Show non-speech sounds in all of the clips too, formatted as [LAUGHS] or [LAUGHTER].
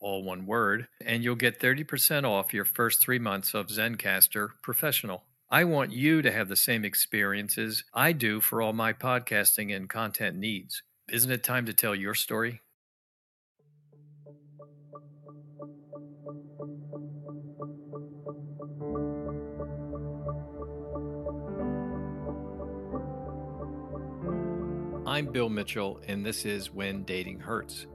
all one word and you'll get 30% off your first three months of zencastr professional. I want you to have the same experiences i do for all my podcasting and content needs. Isn't it time to tell your story? I'm Bill Mitchell, and this is When Dating Hurts,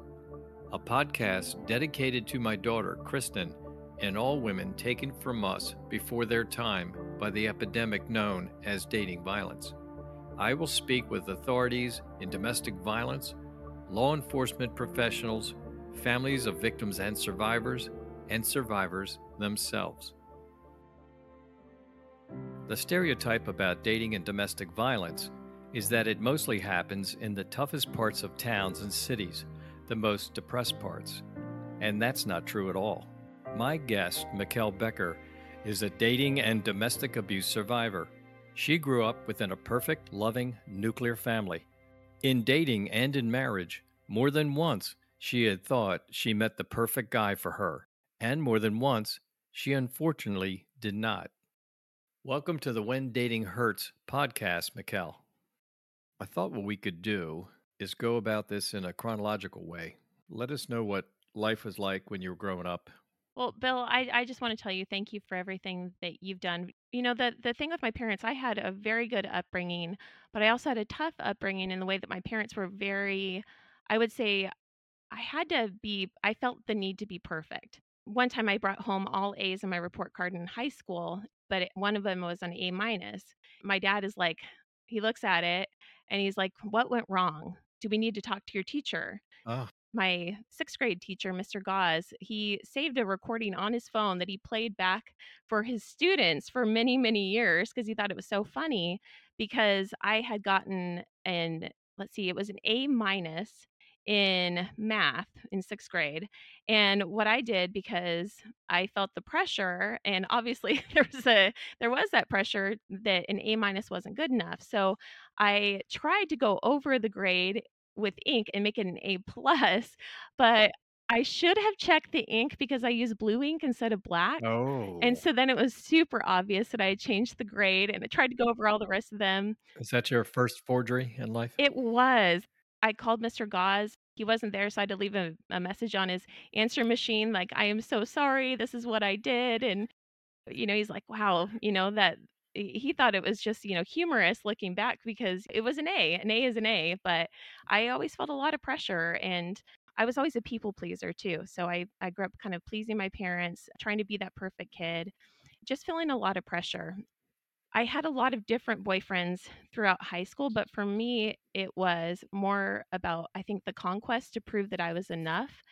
a podcast dedicated to my daughter, Kristen, and all women taken from us before their time by the epidemic known as dating violence. I will speak with authorities in domestic violence, law enforcement professionals, families of victims and survivors, and survivors themselves. The stereotype about dating and domestic violence is that it mostly happens in the toughest parts of towns and cities, the most depressed parts. And that's not true at all. My guest, Mikkel Becker, is a dating and domestic abuse survivor. She grew up within a perfect, loving, nuclear family. In dating and in marriage, more than once she had thought she met the perfect guy for her, and more than once she unfortunately did not. Welcome to the When Dating Hurts podcast, Mikkel. I thought what we could do is go about this in a chronological way. Let us know what life was like when you were growing up. Well, Bill, I, I just want to tell you thank you for everything that you've done. You know, the the thing with my parents, I had a very good upbringing, but I also had a tough upbringing in the way that my parents were very I would say I had to be I felt the need to be perfect. One time I brought home all A's in my report card in high school, but one of them was an A minus. My dad is like he looks at it and he's like, "What went wrong? Do we need to talk to your teacher?" Oh, my sixth grade teacher, Mr. Gauze, he saved a recording on his phone that he played back for his students for many, many years because he thought it was so funny. Because I had gotten an, let's see, it was an A minus in math in sixth grade. And what I did because I felt the pressure, and obviously [LAUGHS] there was a there was that pressure that an A minus wasn't good enough. So I tried to go over the grade with ink and make it an A plus, but I should have checked the ink because I used blue ink instead of black. And oh, so then it was super obvious that I had changed the grade and I tried to go over all the rest of them. is that your first forgery in life? It was. I called Mr. Gauze. He wasn't there, so I had to leave a, a message on his answer machine, like, I am so sorry. This is what I did. And, you know, he's like, wow, you know, that he thought it was just, you know, humorous looking back because it was an A. An A is an A, but I always felt a lot of pressure and I was always a people pleaser too. So I I grew up kind of pleasing my parents, trying to be that perfect kid, just feeling a lot of pressure. I had a lot of different boyfriends throughout high school, but for me it was more about I think the conquest to prove that I was enough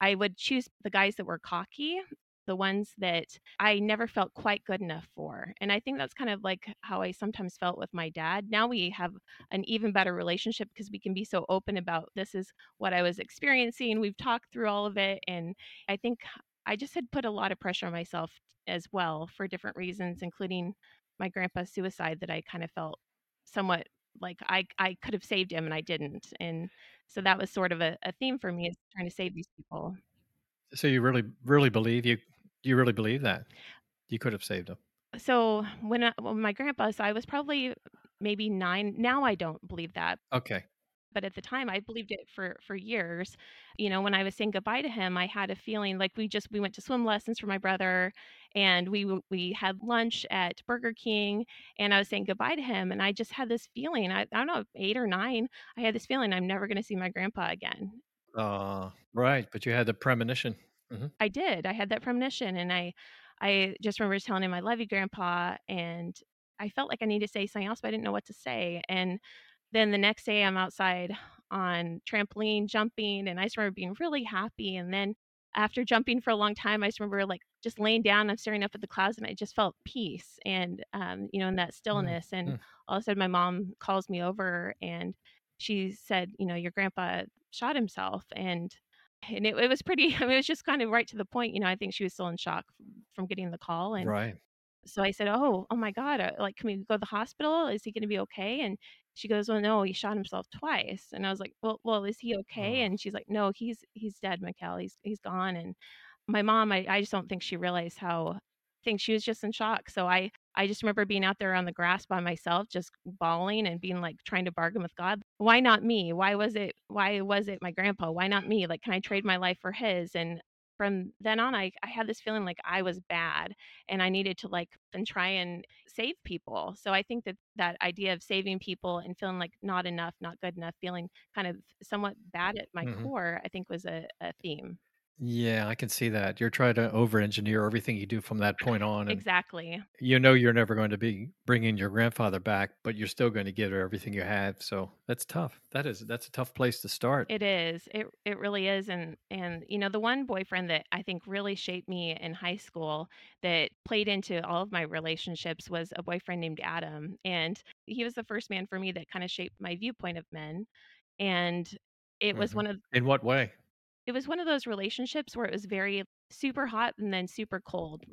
I would choose the guys that were cocky, the ones that I never felt quite good enough for. And I think that's kind of like how I sometimes felt with my dad. Now we have an even better relationship because we can be so open about this is what I was experiencing. We've talked through all of it. And I think I just had put a lot of pressure on myself as well for different reasons, including my grandpa's suicide that I kind of felt somewhat like I, I could have saved him and I didn't. And so that was sort of a, a theme for me is trying to save these people. So you really, really believe you, you really believe that you could have saved him? So when, I, when my grandpa, so I was probably maybe nine. Now I don't believe that. Okay, but at the time I believed it for for years. You know, when I was saying goodbye to him, I had a feeling like we just we went to swim lessons for my brother and we we had lunch at Burger King and I was saying goodbye to him and I just had this feeling, I, I don't know, 8 or 9, I had this feeling I'm never going to see my grandpa again. Uh, right, but you had the premonition. Mhm. I did. I had that premonition and I I just remember telling him I love you grandpa and I felt like I needed to say something else but I didn't know what to say and then the next day I'm outside on trampoline jumping and I just remember being really happy and then after jumping for a long time I just remember like just laying down I'm staring up at the clouds and I just felt peace and um you know in that stillness and mm, all of a sudden my mom calls me over and she said you know your grandpa shot himself and and it, it was pretty [LAUGHS] I mean it was just kind of right to the point you know I think she was still in shock from, getting the call and right. so I said, "Oh, oh my god, uh, like, can we go to the hospital? Is he gonna be okay?" And she goes, "Well, no, he shot himself twice." And I was like, "Well, well, is he okay?" And she's like, "No, he's he's dead, Mikkel. He's he's gone." And my mom, I, I just don't think she realized how I think she was just in shock. So I I just remember being out there on the grass by myself, just bawling and being like trying to bargain with God. Why not me? Why was it why was it my grandpa? Why not me? Like, can I trade my life for his? And from then on I, I had this feeling like I was bad and I needed to like and try and save people. So I think that that idea of saving people and feeling like not enough, not good enough, feeling kind of somewhat bad at my mhm. core, I think was a, a theme. Yeah, I can see that. You're trying to over-engineer everything you do from that point on, and Exactly. you know you're never going to be bringing your grandfather back, but you're still going to give her everything you have. So that's tough. That is that's a tough place to start. It is. It it really is and and you know the one boyfriend that I think really shaped me in high school that played into all of my relationships was a boyfriend named Adam and he was the first man for me that kind of shaped my viewpoint of men and it was Mhm. one of In what way? It was one of those relationships where it was very super hot and then super cold.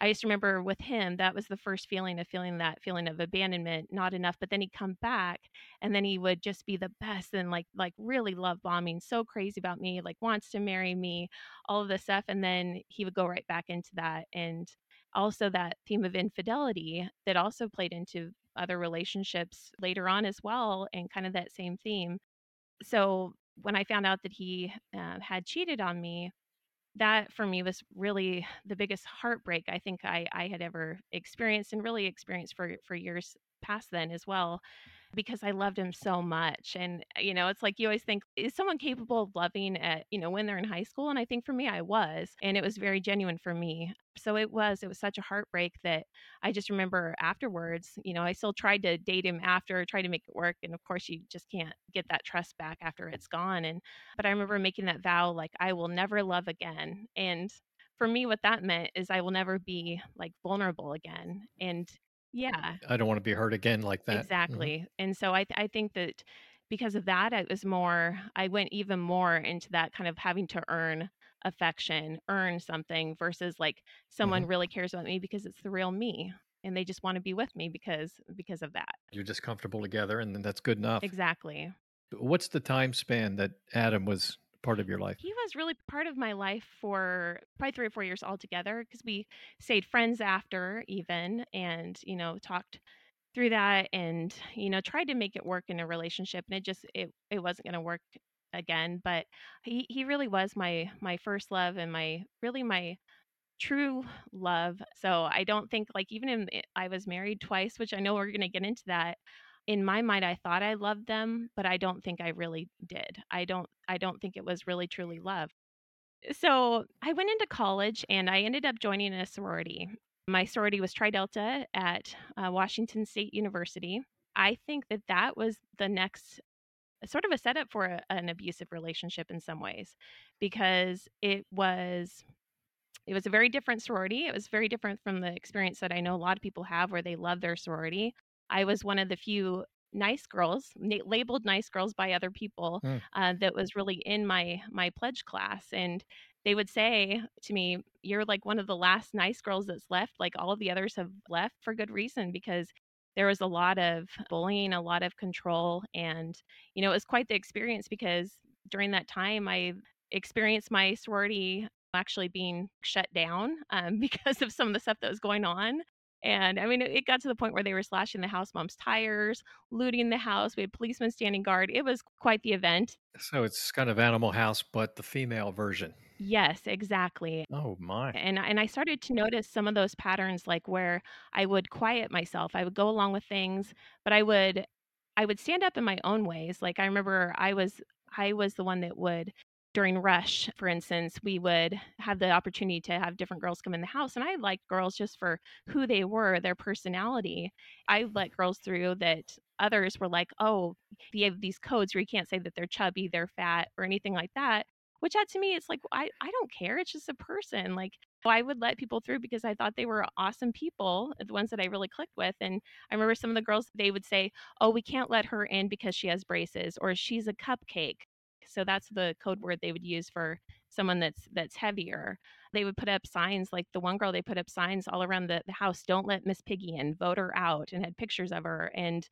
I just remember with him, that was the first feeling of feeling that feeling of abandonment, not enough. But then he'd come back and then he would just be the best and like like really love bombing, so crazy about me, like wants to marry me, all of this stuff. And then he would go right back into that. And also that theme of infidelity that also played into other relationships later on as well, and kind of that same theme. So when I found out that he uh, had cheated on me, that for me was really the biggest heartbreak I think I, I had ever experienced and really experienced for for years past then as well because I loved him so much and uh, you know it's like you always think is someone capable of loving at you know when they're in high school and I think for me I was and it was very genuine for me so it was it was such a heartbreak that I just remember afterwards you know I still tried to date him after tried to make it work and of course you just can't get that trust back after it's gone and but I remember making that vow like I will never love again. And for me what that meant is I will never be like vulnerable again. And yeah, I don't want to be hurt again like that. Mhm. exactly. And so I th- I think that because of that it was more I went even more into that kind of having to earn affection, earn something versus like someone Mhm. really cares about me because it's the real me and they just want to be with me because because of that. You're just comfortable together, and then that's good enough. Exactly. What's the time span that Adam was part of your life? He was really part of my life for probably 3 or 4 years altogether because we stayed friends after even and, you know, talked through that and, you know, tried to make it work in a relationship and it just it it wasn't gonna work again, but he he really was my my first love and my really my true love. So I don't think like even in eh, I was married twice, which I know we're gonna get into that. In my mind, I thought I loved them, but I don't think I really did. I don't I don't think it was really truly love. So I went into college and I ended up joining a sorority. My sorority was Tri Delta at uh, Washington State University. I think that that was the next sort of a setup for a, an abusive relationship in some ways because it was it was a very different sorority. It was very different from the experience that I know a lot of people have where they love their sorority. I was one of the few nice girls, na- labeled nice girls by other people, Mm. uh, that was really in my my pledge class, and they would say to me, "You're like one of the last nice girls that's left. Like all of the others have left for good reason because." There was a lot of bullying, a lot of control, and you know, it was quite the experience because during that time I experienced my sorority actually being shut down um, [LAUGHS] because of some of the stuff that was going on. And I mean, it got to the point where they were slashing the house mom's tires, looting the house. We had policemen standing guard. It was quite the event. So it's kind of Animal House, but the female version. Yes, exactly. Oh my. And and I started to notice some of those patterns, like, where I would quiet myself. I would go along with things, but I would I would stand up in my own ways. Like, I remember I was I was the one that would during rush, for instance, we would have the opportunity to have different girls come in the house, and I liked girls just for who they were, their personality. I mm. let girls through that others were like, "Oh, you have these codes where you can't say that they're chubby, they're fat, or anything like that." Which that to me, it's like, I I don't care, it's just a person, like, I would let people through because I thought they were awesome people, the ones that I really clicked with, and I remember some of the girls, they would say, "Oh, we can't let her in because she has braces," or "She's a cupcake." So that's the code word they would use for someone that's that's heavier. They would put up signs, like the one girl, they put up signs all around the the house, "Don't let Miss Piggy in, vote her out," and had pictures of her, and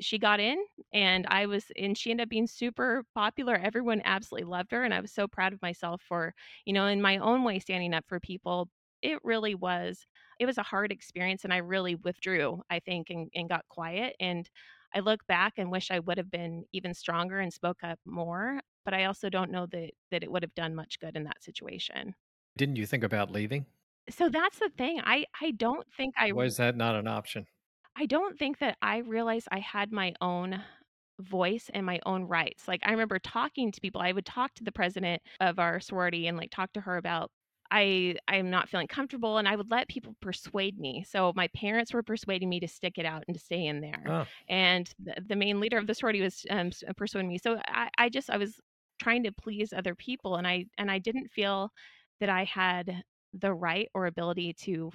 she got in, and I was and she ended up being super popular. Everyone absolutely loved her, and I was so proud of myself for, you know, in my own way standing up for people. It really was it was a hard experience, and I really withdrew, I think, and and got quiet, and I look back and wish I would have been even stronger and spoke up more, but I also don't know that that it would have done much good in that situation. Didn't you think about leaving? So that's the thing. I I don't think I Why is that not an option? I don't think that I realized I had my own voice and my own rights. Like, I remember talking to people. I would talk to the president of our sorority and, like, talk to her about, "I I'm not feeling comfortable," and I would let people persuade me. So my parents were persuading me to stick it out and to stay in there, Oh, and the the main leader of the sorority was, um, persuading me. So I I just I was trying to please other people, and I and I didn't feel that I had the right or ability to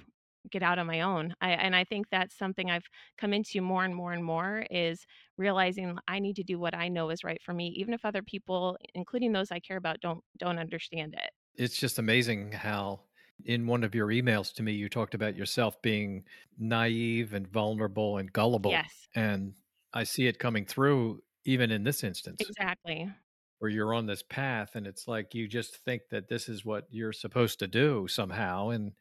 get out on my own. I and I think that's something I've come into more and more and more is realizing I need to do what I know is right for me, even if other people, including those I care about, don't don't understand it. it's just amazing how in one of your emails to me, you talked about yourself being naive and vulnerable and gullible. Yes, And I see it coming through even in this instance exactly. Where you're on this path and it's like you just think that this is what you're supposed to do somehow and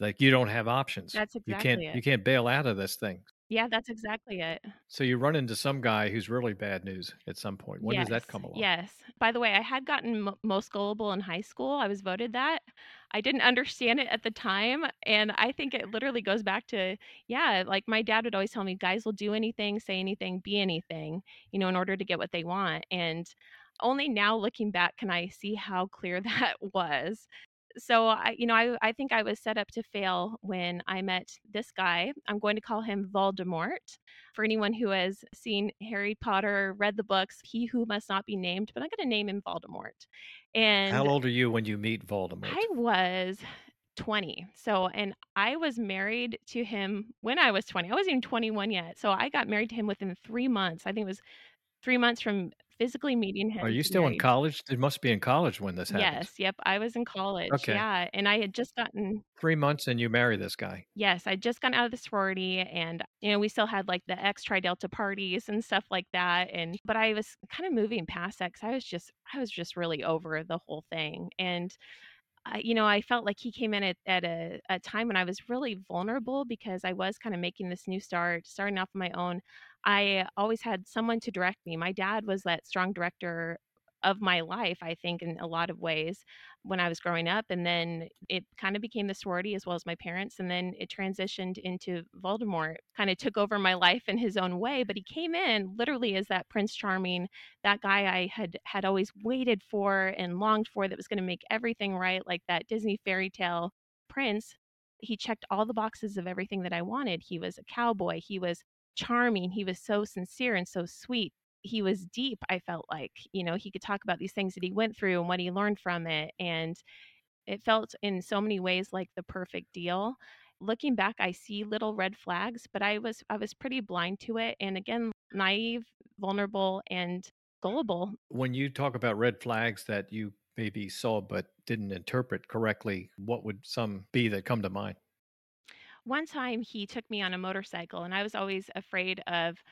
like you don't have options. That's exactly You can't it. you can't bail out of this thing. Yeah, that's exactly it. So you run into some guy who's really bad news at some point. When does that come along? yes. By the way, I had gotten mo most gullible in high school, I was voted that. I didn't understand it at the time, and I think it literally goes back to yeah, like, my dad would always tell me, "Guys will do anything, say anything, be anything," you know, in order to get what they want, and only now looking back can I see how clear [LAUGHS] that was. So, I you know, I I think I was set up to fail when I met this guy. I'm going to call him Voldemort. For anyone who has seen Harry Potter, read the books, he who must not be named, but I'm gonna name him Voldemort. And how old are you when you meet Voldemort? I was 20. So, and I was married to him when I was 20. I wasn't even 21 yet. So I got married to him within 3 months. I think it was 3 months from physically meeting him. Are you still in college? It must be in college when this happens. Yes, yep, I was in college, Okay. yeah, and I had just gotten 3 months and you marry this guy. Yes, I'd just gotten out of the sorority and, you know, we still had, like, the X Tri Delta parties and stuff like that, and but I was kinda moving past that because I was just I was just really over the whole thing, and I you know, I felt like he came in at at a a time when I was really vulnerable because I was kinda making this new start, starting off on my own. I always had someone to direct me. My dad was that strong director of my life, I think, in a lot of ways when I was growing up, and then it kinda became the sorority as well as my parents, and then it transitioned into Voldemort, kinda took over my life in his own way, but he came in literally as that Prince Charming that guy I had had always waited for and longed for that was gonna make everything right, like that Disney fairy tale prince. He checked all the boxes of everything that I wanted. He was a cowboy, he was charming, he was so sincere and so sweet. He was deep, I felt like, you know, he could talk about these things that he went through and what he learned from it, and it felt in so many ways like the perfect deal. Looking back, I see little red flags, but I was I was pretty blind to it, and again, naive, vulnerable, and gullible. When you talk about red flags that you maybe saw but didn't interpret correctly, what would some be that come to mind? One time he took me on a motorcycle, and I was always afraid of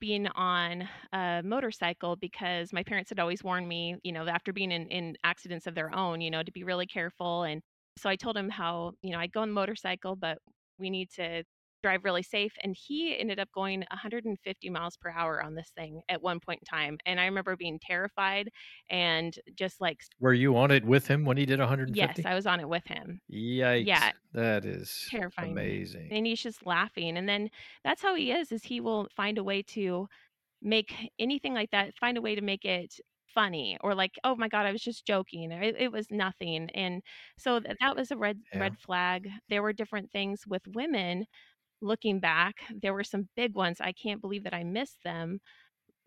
being on a motorcycle because my parents had always warned me, you know, after being in, in accidents of their own, you know, to be really careful. And so I told him how, you know, I'd go on the motorcycle, but we need to drive really safe. And he ended up going 150 miles per hour on this thing at one point in time. And I remember being terrified and just like, Were you on it with him when he did 150? yes, I was on it with him. Yikes. Yeah, That is terrifying amazing. And he's just laughing. And then that's how he is, is he will find a way to make anything like that, find a way to make it funny or like, oh my God, I was just joking. It, it was nothing. And so th- that was a red Yeah. red flag. There were different things with women looking back. There were some big ones. I can't believe that I missed them.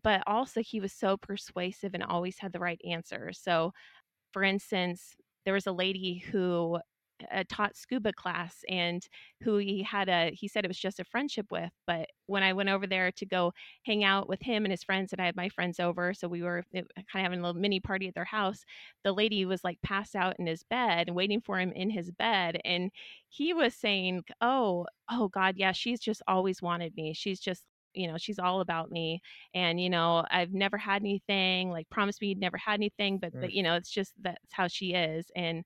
But also he was so persuasive and always had the right answer. So for instance, there was a lady who uh, taught scuba class and who he had a he said it was just a friendship with but when i went over there to go hang out with him and his friends and i had my friends over so we were kind of having a little mini party at their house the lady was like passed out in his bed and waiting for him in his bed and he was saying oh oh god yeah she's just always wanted me. She's just you know she's all about me and you know i've never had anything like promised me you'd never had anything but, but you know it's just that's how she is and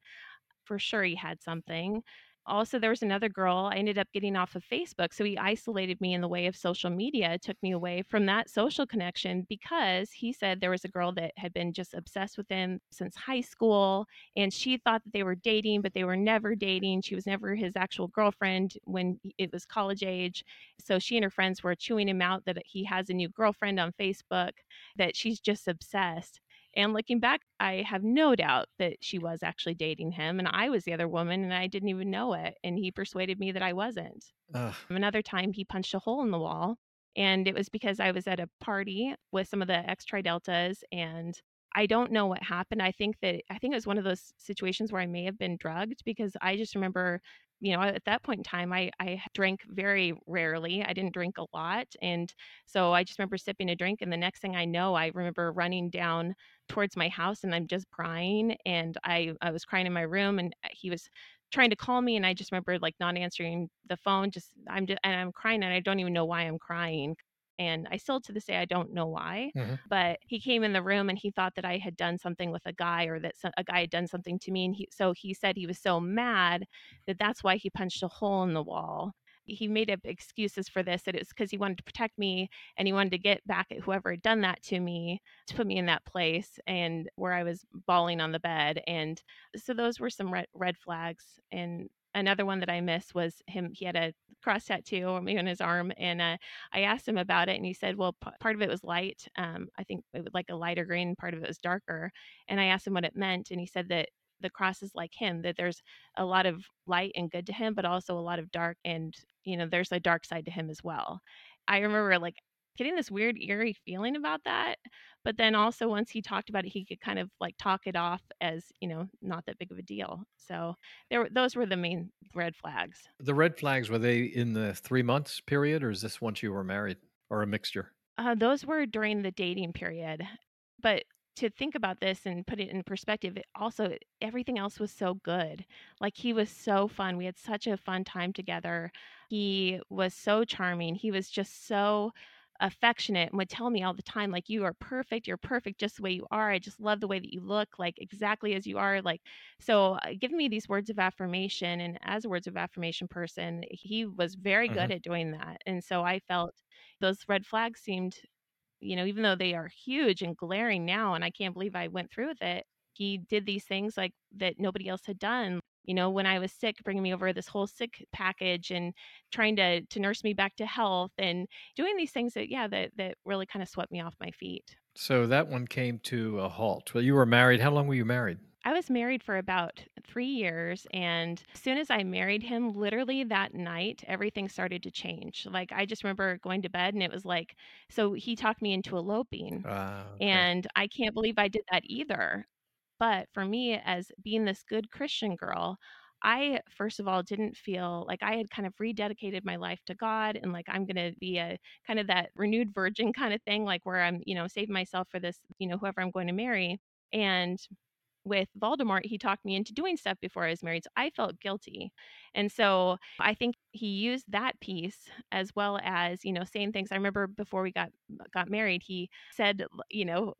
for sure he had something also there was another girl i ended up getting off of facebook so he isolated me in the way of social media took me away from that social connection because he said there was a girl that had been just obsessed with him since high school and she thought that they were dating but they were never dating she was never his actual girlfriend when it was college age so she and her friends were chewing him out that he has a new girlfriend on Facebook, that she's just obsessed. And looking back, I have no doubt that she was actually dating him, and I was the other woman, and I didn't even know it. And he persuaded me that I wasn't. Ugh. Another time, he punched a hole in the wall, and it was because I was at a party with some of the ex Tri Deltas, and I don't know what happened. I think that I think it was one of those situations where I may have been drugged because I just remember you know, at that point in time, I, I drank very rarely. I didn't drink a lot. And so I just remember sipping a drink. And the next thing I know, I remember running down towards my house and I'm just crying. And I, I was crying in my room and uh, he was trying to call me. And I just remember like not answering the phone. Just, I'm just, and I'm crying and I don't even know why I'm crying. And I still to this day, I don't know why. Mhm. But he came in the room and he thought that I had done something with a guy or that a guy had done something to me. And he, so he said he was so mad that that's why he punched a hole in the wall. He made up excuses for this that it was because he wanted to protect me and he wanted to get back at whoever had done that to me to put me in that place and where I was bawling on the bed. And so those were some red, red flags. And another one that I missed was him. He had a cross tattoo on his arm, and uh, I asked him about it, and he said, "Well, p- part of it was light. Um, I think it was like a lighter green. Part of it was darker." And I asked him what it meant, and he said that the cross is like him that there's a lot of light and good to him but also a lot of dark and you know there's a dark side to him as well i remember like getting this weird eerie feeling about that but then also once he talked about it he could kind of like talk it off as you know not that big of a deal so there were those were the main red flags The red flags, were they in the three months period or is this once you were married or a mixture? Uh, those were during the dating period. But to think about this and put it in perspective, it also everything else was so good. Like he was so fun. We had such a fun time together. He was so charming. He was just so affectionate and would tell me all the time like you are perfect you're perfect just the way you are i just love the way that you look like exactly as you are like so uh, giving me these words of affirmation and as a words of affirmation person he was very good Mhm. at doing that and so i felt those red flags seemed you know even though they are huge and glaring now and i can't believe i went through with it he did these things like that nobody else had done you know when i was sick bringing me over this whole sick package and trying to to nurse me back to health and doing these things that yeah that that really kind of swept me off my feet So that one came to a halt. Well, you were married. How long were you married? I was married for about three years, and as soon as I married him, literally that night, everything started to change. Like, I just remember going to bed, and it was like, so he talked me into eloping, Ah, okay. and I can't believe I did that either. But for me, as being this good Christian girl, I first of all didn't feel like I had kind of rededicated my life to God and like I'm going to be a kind of that renewed virgin [LAUGHS] kind of thing, like where I'm, you know, saving myself for this, you know, whoever I'm going to marry. And with Voldemort, he talked me into doing stuff before I was married. So I felt guilty. And so I think he used that piece as well as, you know, saying things. I remember before we got got married, he said, you know,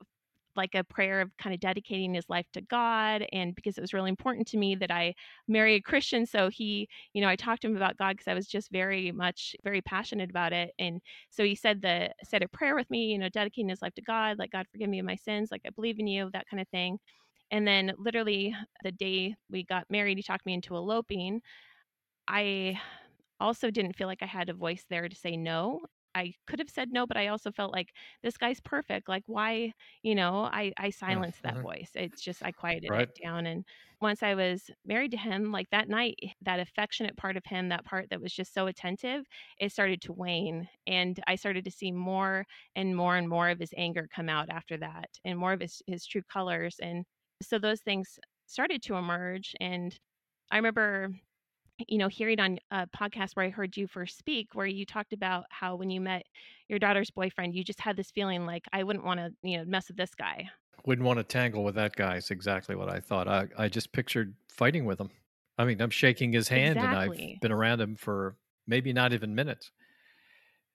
like a prayer of kind of dedicating his life to God and because it was really important to me that I marry a Christian so he you know I talked to him about God because I was just very much very passionate about it and so he said the said a prayer with me you know dedicating his life to God like God forgive me of my sins like I believe in you that kind of thing and then literally the day we got married he talked me into eloping I also didn't feel like I had a voice there to say no. I could have said no, but I also felt like this guy's perfect. Like why, you know, I I silenced that Mm-hmm. voice. It's just I quieted it down and once I was married to him, like that night, that affectionate part of him, that part that was just so attentive, it started to wane and I started to see more and more and more of his anger come out after that and more of his his true colors and so those things started to emerge and I remember you know, hearing on a podcast where I heard you first speak, where you talked about how when you met your daughter's boyfriend, you just had this feeling like, I wouldn't want to, you know, mess with this guy. Wouldn't want to tangle with that guy is exactly what I thought. I, I just pictured fighting with him. I mean, I'm shaking his hand and I've been around him for maybe not even minutes.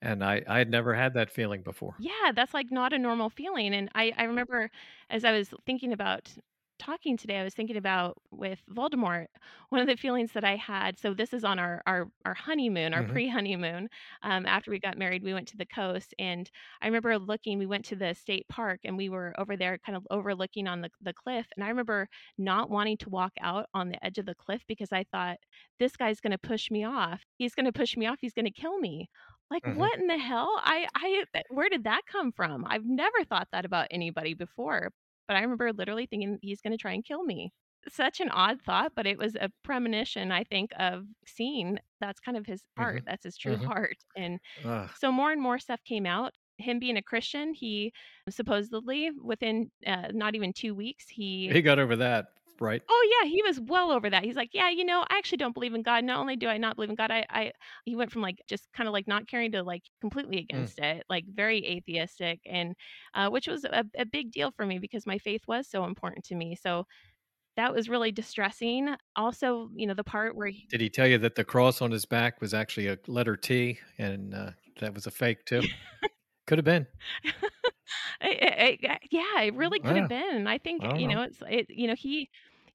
And I, I had never had that feeling before. Yeah, that's like not a normal feeling. And I, I remember as I was thinking about talking today, I was thinking about with Voldemort, one of the feelings that I had. So this is on our our, our honeymoon, our hmm pre-honeymoon. Um, after we got married, we went to the coast, and I remember looking. We went to the state park, and we were over there, kind of overlooking on the the cliff. And I remember not wanting to walk out on the edge of the cliff because I thought this guy's going to push me off. He's going to push me off. He's going to kill me. Like, hmm what in the hell? I I where did that come from? I've never thought that about anybody before, but I remember literally thinking he's gonna try and kill me. Such an odd thought, but it was a premonition, I think, of seeing that's kind of his heart, hmm that's his true hmm heart, and Uh, so more and more stuff came out. Him being a Christian, he supposedly within, uh, not even 2 weeks, he he got over that, right? Oh, yeah, he was well over that. He's like, "Yeah, you know, I actually don't believe in God. Not only do I not believe in God, I I" he went from, like, just kinda, like, not caring to, like, completely Mm. against it, like, very atheistic, and, uh, which was a a big deal for me because my faith was so important to me, so that was really distressing. Also, you know, the part where he Did he tell you that the cross on his back was actually a letter T and uh, that was a fake too? Could have been. I I I yeah, it really could have been, and I think, I you know. know, it's it you know, he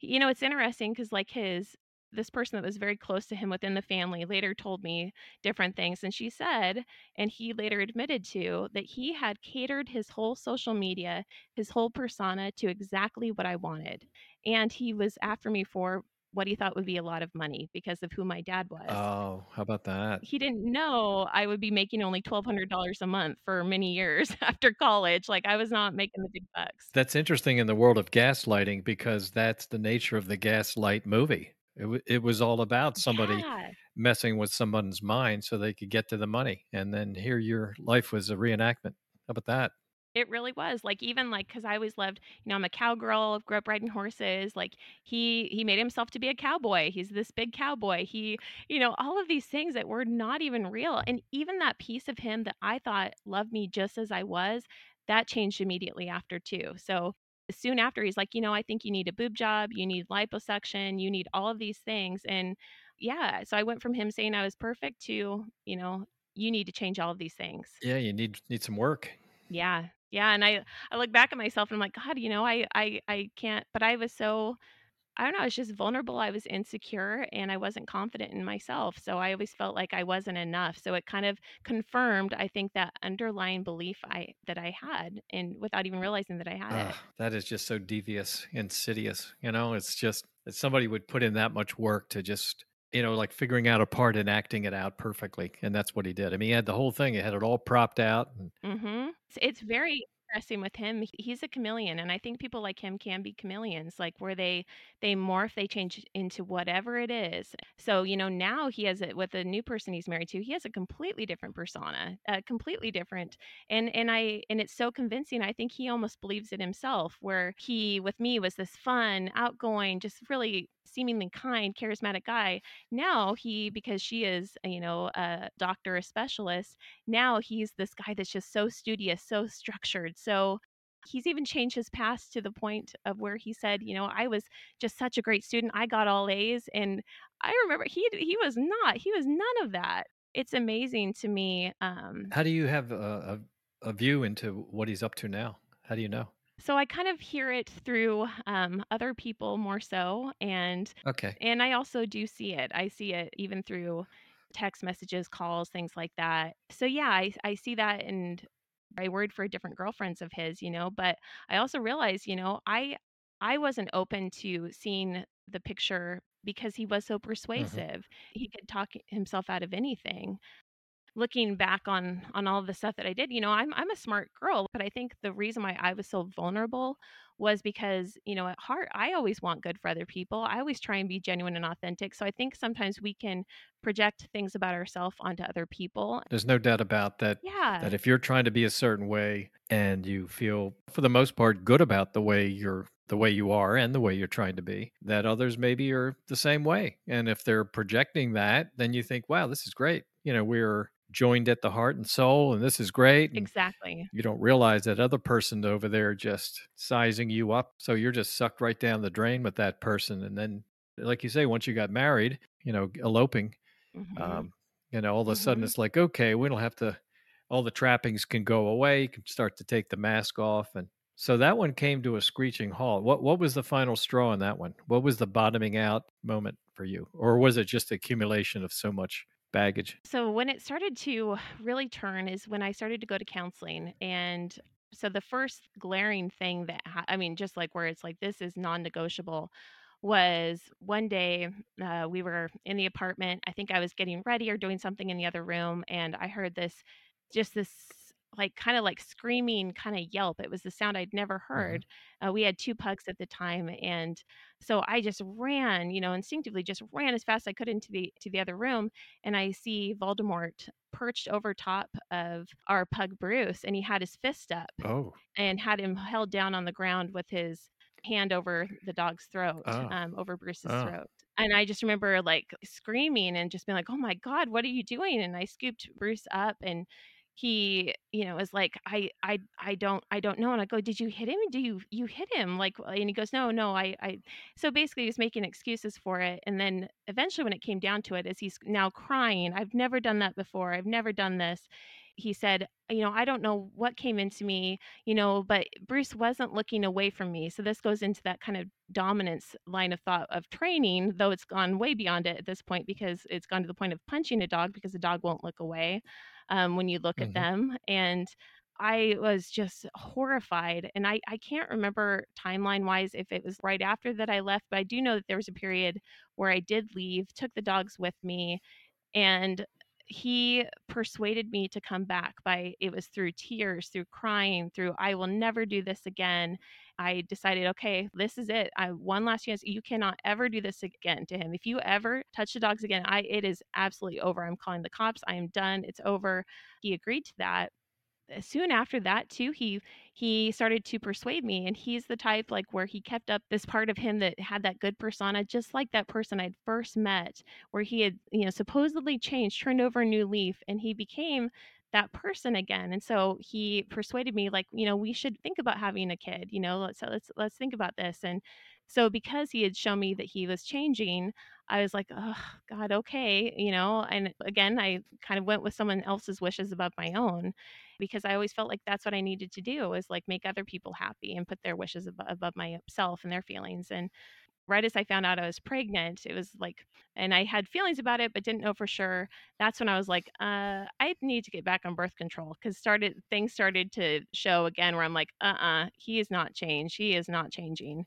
you know, it's interesting because like, his this person that was very close to him within the family later told me different things, and she said and he later admitted to, that he had catered his whole social media, his whole persona to exactly what I wanted, and he was after me for what he thought would be a lot of money because of who my dad was Oh, how about that? he didn't know I would be making only $1,200 a month for many years [LAUGHS] after college, like, I was not making the big bucks. That's interesting in the world of gaslighting because that's the nature of the Gaslight movie. It, wa it was all about somebody Yeah, messing with someone's mind so they could get to the money. And then here your life was a reenactment. How about that? It really was, like, even, like, because I always loved you know, I'm a cowgirl, grew up riding horses, like, he he made himself to be a cowboy, he's this big cowboy, he you know, all of these things that were not even real, and even that piece of him that I thought loved me just as I was, that changed immediately after too, so, soon after, he's like, "You know, I think you need a boob job, you need liposuction, you need all of these things," and yeah, so I went from him saying I was perfect to, you know, "You need to change all of these things." Yeah, you need need some work. Yeah. Yeah, and I I look back at myself and I'm like, "God, you know, I I I can't" but I was so I don't know, I was just vulnerable, I was insecure, and I wasn't confident in myself, so I always felt like I wasn't enough, so it kind of confirmed, I think, that underlying belief I that I had, and without even mm. realizing that I had Ugh, it. that is just so devious, insidious. You know, it's just that somebody would put in that much work to just, you know, like figuring out a part and acting it out perfectly. And that's what he did. I mean, he had the whole thing, he had it all propped out. And, Mhm. It's it's very interesting with him he's a chameleon, and I think people like him can be chameleons, like, where they they morph, they change into whatever it is. So, you know, now he has it with the new person he's married to, he has a completely different persona, uh, completely different, and and I and it's so convincing, I think he almost believes it himself, where he, with me, was this fun, outgoing, just really seemingly kind, charismatic guy. Now he because she is, you know, a doctor, a specialist, now he's this guy that's just so studious, so structured. So he's even changed his past to the point of where he said, you know, I was just such a great student. I got all A's and I remember he he was not. He was none of that. It's amazing to me um how do you have a, a, a view into what he's up to now? How do you know? So I kind of hear it through um, other people more so, and Okay. and I also do see it. I see it even through text messages, calls, things like that. So yeah, I I see that, and I worried for different girlfriends of his, you know. But I also realized, you know, I I wasn't open to seeing the picture because he was so hmm persuasive. He could talk himself out of anything looking back on on all the stuff that I did, you know, I'm I'm a smart girl, but I think the reason why I was so vulnerable was because, you know, at heart, I always want good for other people. I always try and be genuine and authentic. So I think sometimes we can project things about ourselves onto other people. There's no doubt about that. Yeah, That if you're trying to be a certain way and you feel, for the most part, good about the way you're, the way you are, and the way you're trying to be, that others maybe are the same way. And if they're projecting that, then you think, "Wow, this is great." You know, we're joined at the heart and soul, and this is great. And exactly. you don't realize that other person over there just sizing you up. So you're just sucked right down the drain with that person. And then, like you say, once you got married, you know, eloping, Mhm. um, you know, all of a sudden Mhm. it's like, okay, we don't have to, all the trappings can go away. You can start to take the mask off. And so that one came to a screeching halt. What, what was the final straw on that one? What was the bottoming out moment for you? Or was it just accumulation of so much baggage? So when it started to really turn is when I started to go to counseling and so the first glaring thing that ha- I mean just like where it's like this is non-negotiable was one day uh, we were in the apartment. I think I was getting ready or doing something in the other room and I heard this just this like kind of like screaming kind of yelp. It was the sound I'd never hmm heard. Uh, we had two pugs at the time and so I just ran, you know, instinctively just ran as fast as I could into the to the other room and I see Voldemort perched over top of our pug Bruce, and he had his fist up Oh, and had him held down on the ground with his hand over the dog's throat, ah, um, over Bruce's ah, throat. And I just remember like screaming and just being like, "Oh my God, what are you doing?" And I scooped Bruce up and he, you know, is like, I, I, I don't, I don't know. And I go, did you hit him? Do you, you hit him? Like, and he goes, no, no, I, I, so basically he was making excuses for it. And then eventually when it came down to it, as he's now crying, I've never done that before. I've never done this. He said, you know, I don't know what came into me you know, but Bruce wasn't looking away from me. So this goes into that kind of dominance line of thought of training, though it's gone way beyond it at this point because it's gone to the point of punching a dog because the dog won't look away um, when you look at hmm them. And I was just horrified. And I, I can't remember timeline wise if it was right after that I left, but I do know that there was a period where I did leave, took the dogs with me, and he persuaded me to come back by it was through tears through crying through i will never do this again i decided okay this is it i one last chance you cannot ever do this again to him if you ever touch the dogs again i it is absolutely over i'm calling the cops i am done it's over. He agreed to that. Uh, soon after that too he he started to persuade me and he's the type like where he kept up this part of him that had that good persona just like that person i'd first met where he had you know supposedly changed turned over a new leaf and he became that person again and so he persuaded me like you know we should think about having a kid you know let's let's let's think about this and so because he had shown me that he was changing i was like oh god okay you know and again i kind of went with someone else's wishes above my own because I always felt like that's what I needed to do was like make other people happy and put their wishes above, above myself uh, and their feelings. And right as I found out I was pregnant, it was like, and I had feelings about it, but didn't know for sure. That's when I was like, uh, I need to get back on birth control because started things started to show again where I'm like, uh, uh-uh, uh he is not changed. He is not changing.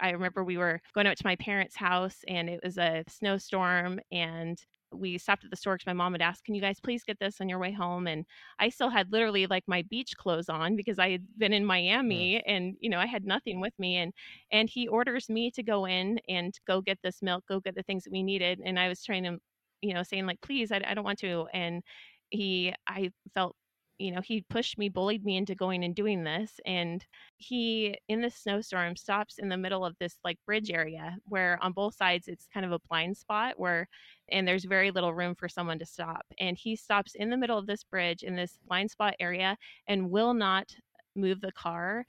I remember we were going out to my parents' house and it was a snowstorm and we stopped at the store because my mom had asked, Can you guys please get this on your way home? And I still had literally like my beach clothes on because I had been in mm, Miami and, you know, I had nothing with me. And and he orders me to go in and go get this milk, go get the things that we needed. And I was trying to, you know, saying like, please, I, I don't want to. And he, I felt, you know, he pushed me, bullied me into going and doing this. And he, in the snowstorm, stops in the middle of this like bridge area where on both sides it's kind of a blind spot where, and there's very little room for someone to stop. And he stops in the middle of this bridge in this blind spot area and will not move the car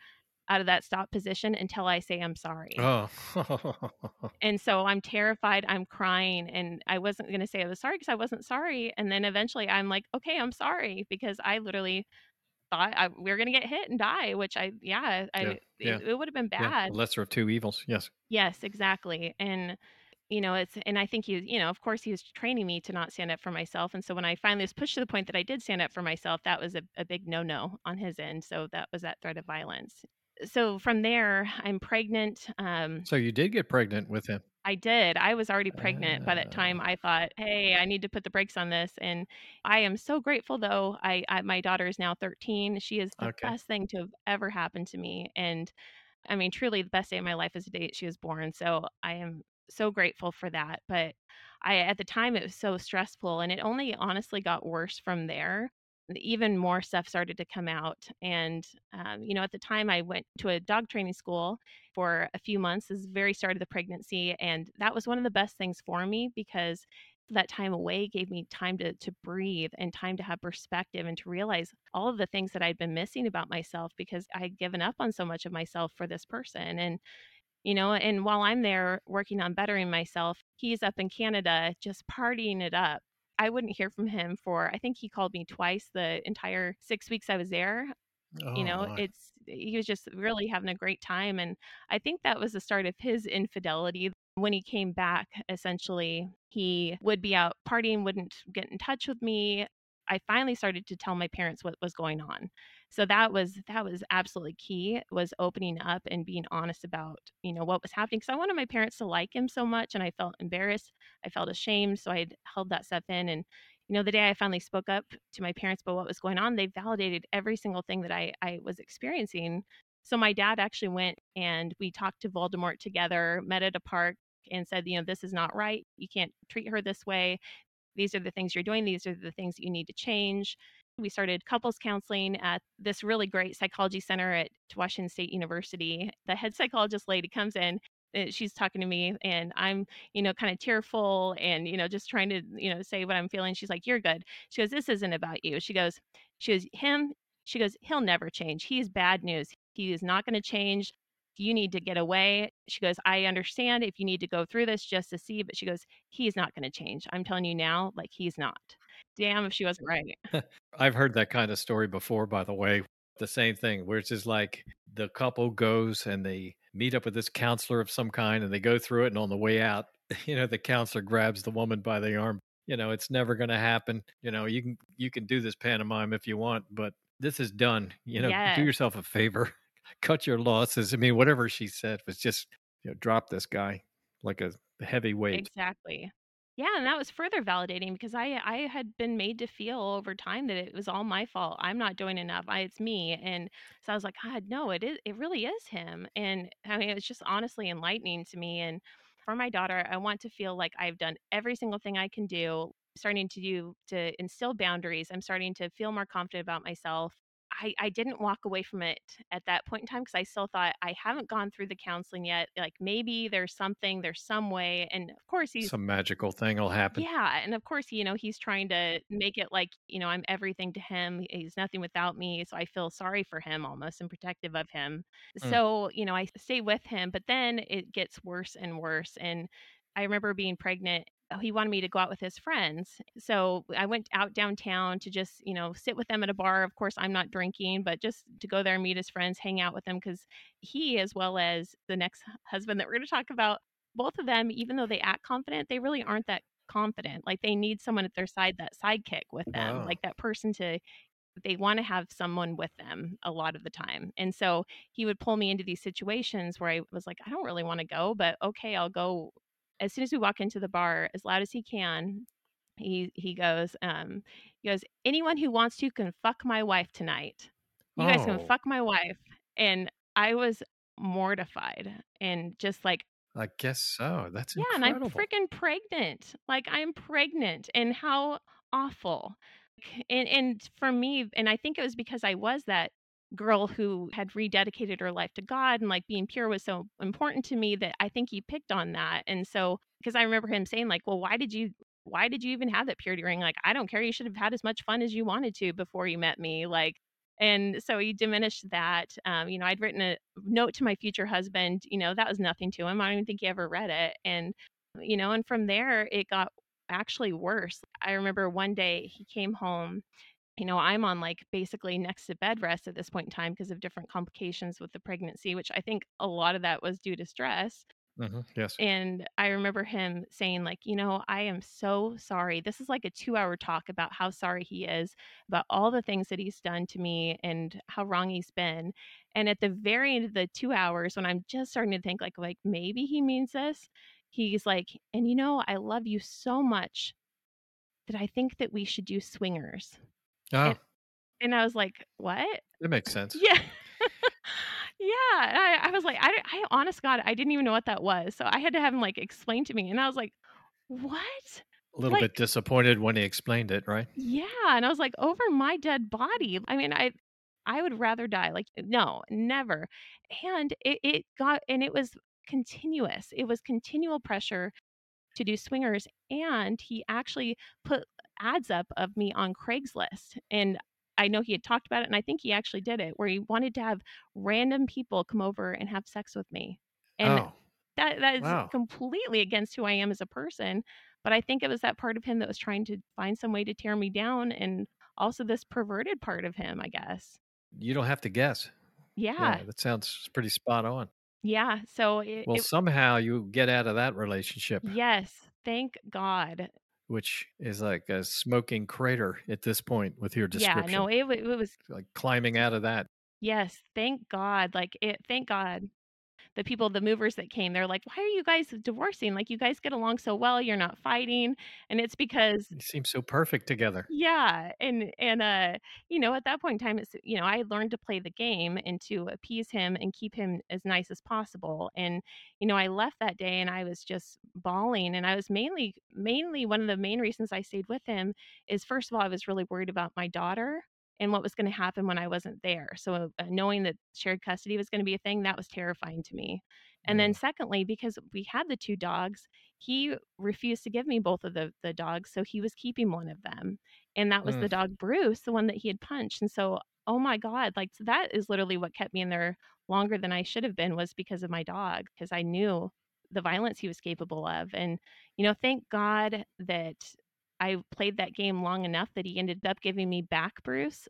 out of that stop position until I say I'm sorry. Oh, [LAUGHS] And so I'm terrified, I'm crying, and I wasn't going to say I was sorry because I wasn't sorry. And then eventually I'm like, okay, I'm sorry because I literally thought I, we were going to get hit and die, which I, yeah, Yeah. I, Yeah. it, it would have been bad. The lesser of two evils. Yes. Yes, exactly. And you know, it's and I think he, you know, of course he was training me to not stand up for myself. And so when I finally was pushed to the point that I did stand up for myself, that was a, a big no-no on his end. So that was that threat of violence. So from there, I'm pregnant. Um, So you did get pregnant with him. I did. I was already pregnant by that time. Ah. I thought, hey, I need to put the brakes on this. And I am so grateful, though. I, I my daughter is now 13. She is the Okay. best thing to have ever happened to me. And I mean, truly, the best day of my life is the day she was born. So I am so grateful for that. But I, at the time, it was so stressful, and it only honestly got worse from there. Even more stuff started to come out. And, um, you know, at the time, I went to a dog training school for a few months, is the very start of the pregnancy. And that was one of the best things for me because that time away gave me time to to breathe and time to have perspective and to realize all of the things that I'd been missing about myself because I had given up on so much of myself for this person. And you know, and while I'm there working on bettering myself, he's up in Canada just partying it up. I wouldn't hear from him for I think he called me twice the entire 6 weeks I was there. You Oh know, my. it's he was just really having a great time and I think that was the start of his infidelity. When he came back, essentially, he would be out partying, wouldn't get in touch with me. I finally started to tell my parents what was going on. So that was that was absolutely key was opening up and being honest about, you know, what was happening because I wanted my parents to like him so much and I felt embarrassed. I felt ashamed, so I held that stuff in and you know, the day I finally spoke up to my parents about what was going on, they validated every single thing that I I was experiencing. So my dad actually went and we talked to Voldemort together, met at a park and said, you know, this is not right. You can't treat her this way. These are the things you're doing. These are the things that you need to change. We started couples counseling at this really great psychology center at Washington State University. The head psychologist lady comes in and she's talking to me and I'm, you know, kind of tearful and, you know, just trying to, you know, say what I'm feeling. She's like, You're good. She goes, This isn't about you. She goes, She goes, Him, she goes, He'll never change. He's bad news. He is not going to change. You need to get away. She goes, I understand if you need to go through this just to see, but she goes, He's not going to change. I'm telling you now, like, he's not. Damn if she wasn't right. [LAUGHS] I've heard that kind of story before, by the way. The same thing, where it's just like the couple goes and they meet up with this counselor of some kind and they go through it. And on the way out, [LAUGHS] you know, the counselor grabs the woman by the arm. You know, it's never going to happen. You know, you can you can do this pantomime if you want, but this is done. You know, do yourself a favor, cut your losses. I mean, whatever she said was just you know, drop this guy like a heavy weight. Exactly. Yeah, and that was further validating because I I had been made to feel over time that it was all my fault. I'm not doing enough. I, it's me. And so I was like, God, no, it is it really is him. And I mean, it's just honestly enlightening to me. And for my daughter, I want to feel like I've done every single thing I can do, starting to do to instill boundaries. I'm starting to feel more confident about myself. I, I didn't walk away from it at that point in time because I still thought I haven't gone through the counseling yet. Like maybe there's something, there's some way. And of course, he's Some magical thing will happen. yeah, and of course, you know, he's trying to make it like, you know, I'm everything to him. He's nothing without me. So I feel sorry for him almost and protective of him. Mm. So, you know, I stay with him, but then it gets worse and worse. And I remember being pregnant. He wanted me to go out with his friends. So I went out downtown to just, you know, sit with them at a bar. Of course, I'm not drinking, but just to go there and meet his friends, hang out with them because he, as well as the next husband that we're going to talk about, both of them, even though they act confident, they really aren't that confident. Like they need someone at their side, that sidekick with them, Wow. like that person to, they want to have someone with them a lot of the time. And so he would pull me into these situations where I was like, I don't really want to go, but okay, I'll go. As soon as we walk into the bar, as loud as he can, he he goes, um, he goes, anyone who wants to can fuck my wife tonight. You guys can Oh, fuck my wife. And I was mortified and just like I guess so. That's yeah, and I'm freaking pregnant. Like I'm pregnant and how awful. And and for me, and I think it was because I was that girl who had rededicated her life to God and like being pure was so important to me that I think he picked on that. And so because I remember him saying like, "Well, why did you why did you even have that purity ring? Like, I don't care. You should have had as much fun as you wanted to before you met me." Like and so he diminished that. Um, you know, I'd written a note to my future husband, you know, that was nothing to him. I don't even think he ever read it. And you know, and from there it got actually worse. I remember one day he came home You know, I'm on, like, basically next to bed rest at this point in time because of different complications with the pregnancy, which I think a lot of that was due to stress. Mhm, yes. And I remember him saying, like, "You know, I am so sorry." This is like a two-hour talk about how sorry he is about all the things that he's done to me and how wrong he's been. And at the very end of the 2 hours, when I'm just starting to think like like, "Maybe he means this," he's like, "And, you know, I love you so much that I think that we should do swingers." Oh. and I was like, "What?" That makes sense. Yeah. [LAUGHS] Yeah, and I I was like, I I honest God, I didn't even know what that was, so I had to have him, like, explain to me, and I was like, "What?" A little bit disappointed when he explained it, right? Yeah, and I was like, "Over my dead body?" I mean, I I would rather die, like, no, never. And it it got and it was continuous. It was continual pressure to do swingers, and he actually put ads up of me on Craigslist. And I know he had talked about it, and I think he actually did it, where he wanted to have random people come over and have sex with me. And Oh. that that is Wow. completely against who I am as a person, but I think it was that part of him that was trying to find some way to tear me down and also this perverted part of him, I guess. You don't have to guess. Yeah. Yeah, that sounds pretty spot on. Yeah, so it Well, it somehow you get out of that relationship Yes, thank God. Which is like a smoking crater at this point with your description. Yeah, no, it it was Like climbing out of that. Yes, thank God, like, it thank God. The people the movers that came, they're like, "Why are you guys divorcing? Like, you guys get along so well, you're not fighting." And it's because You seem so perfect together. Yeah, and and, uh, you know, at that point in time, it's you know, I learned to play the game and to appease him and keep him as nice as possible. And, you know, I left that day and I was just bawling, and I was mainly mainly one of the main reasons I stayed with him is, first of all, I was really worried about my daughter and what was gonna happen when I wasn't there. So, uh, knowing that shared custody was gonna be a thing, that was terrifying to me. And then Mm. secondly, because we had the 2 dogs, he refused to give me both of the the dogs, so he was keeping one of them. And that was the Mm. dog Bruce, the one that he had punched. And so, oh my God, like, so that is literally what kept me in there longer than I should have been was because of my dog, because I knew the violence he was capable of. And, you know, thank God that I played that game long enough that he ended up giving me back Bruce.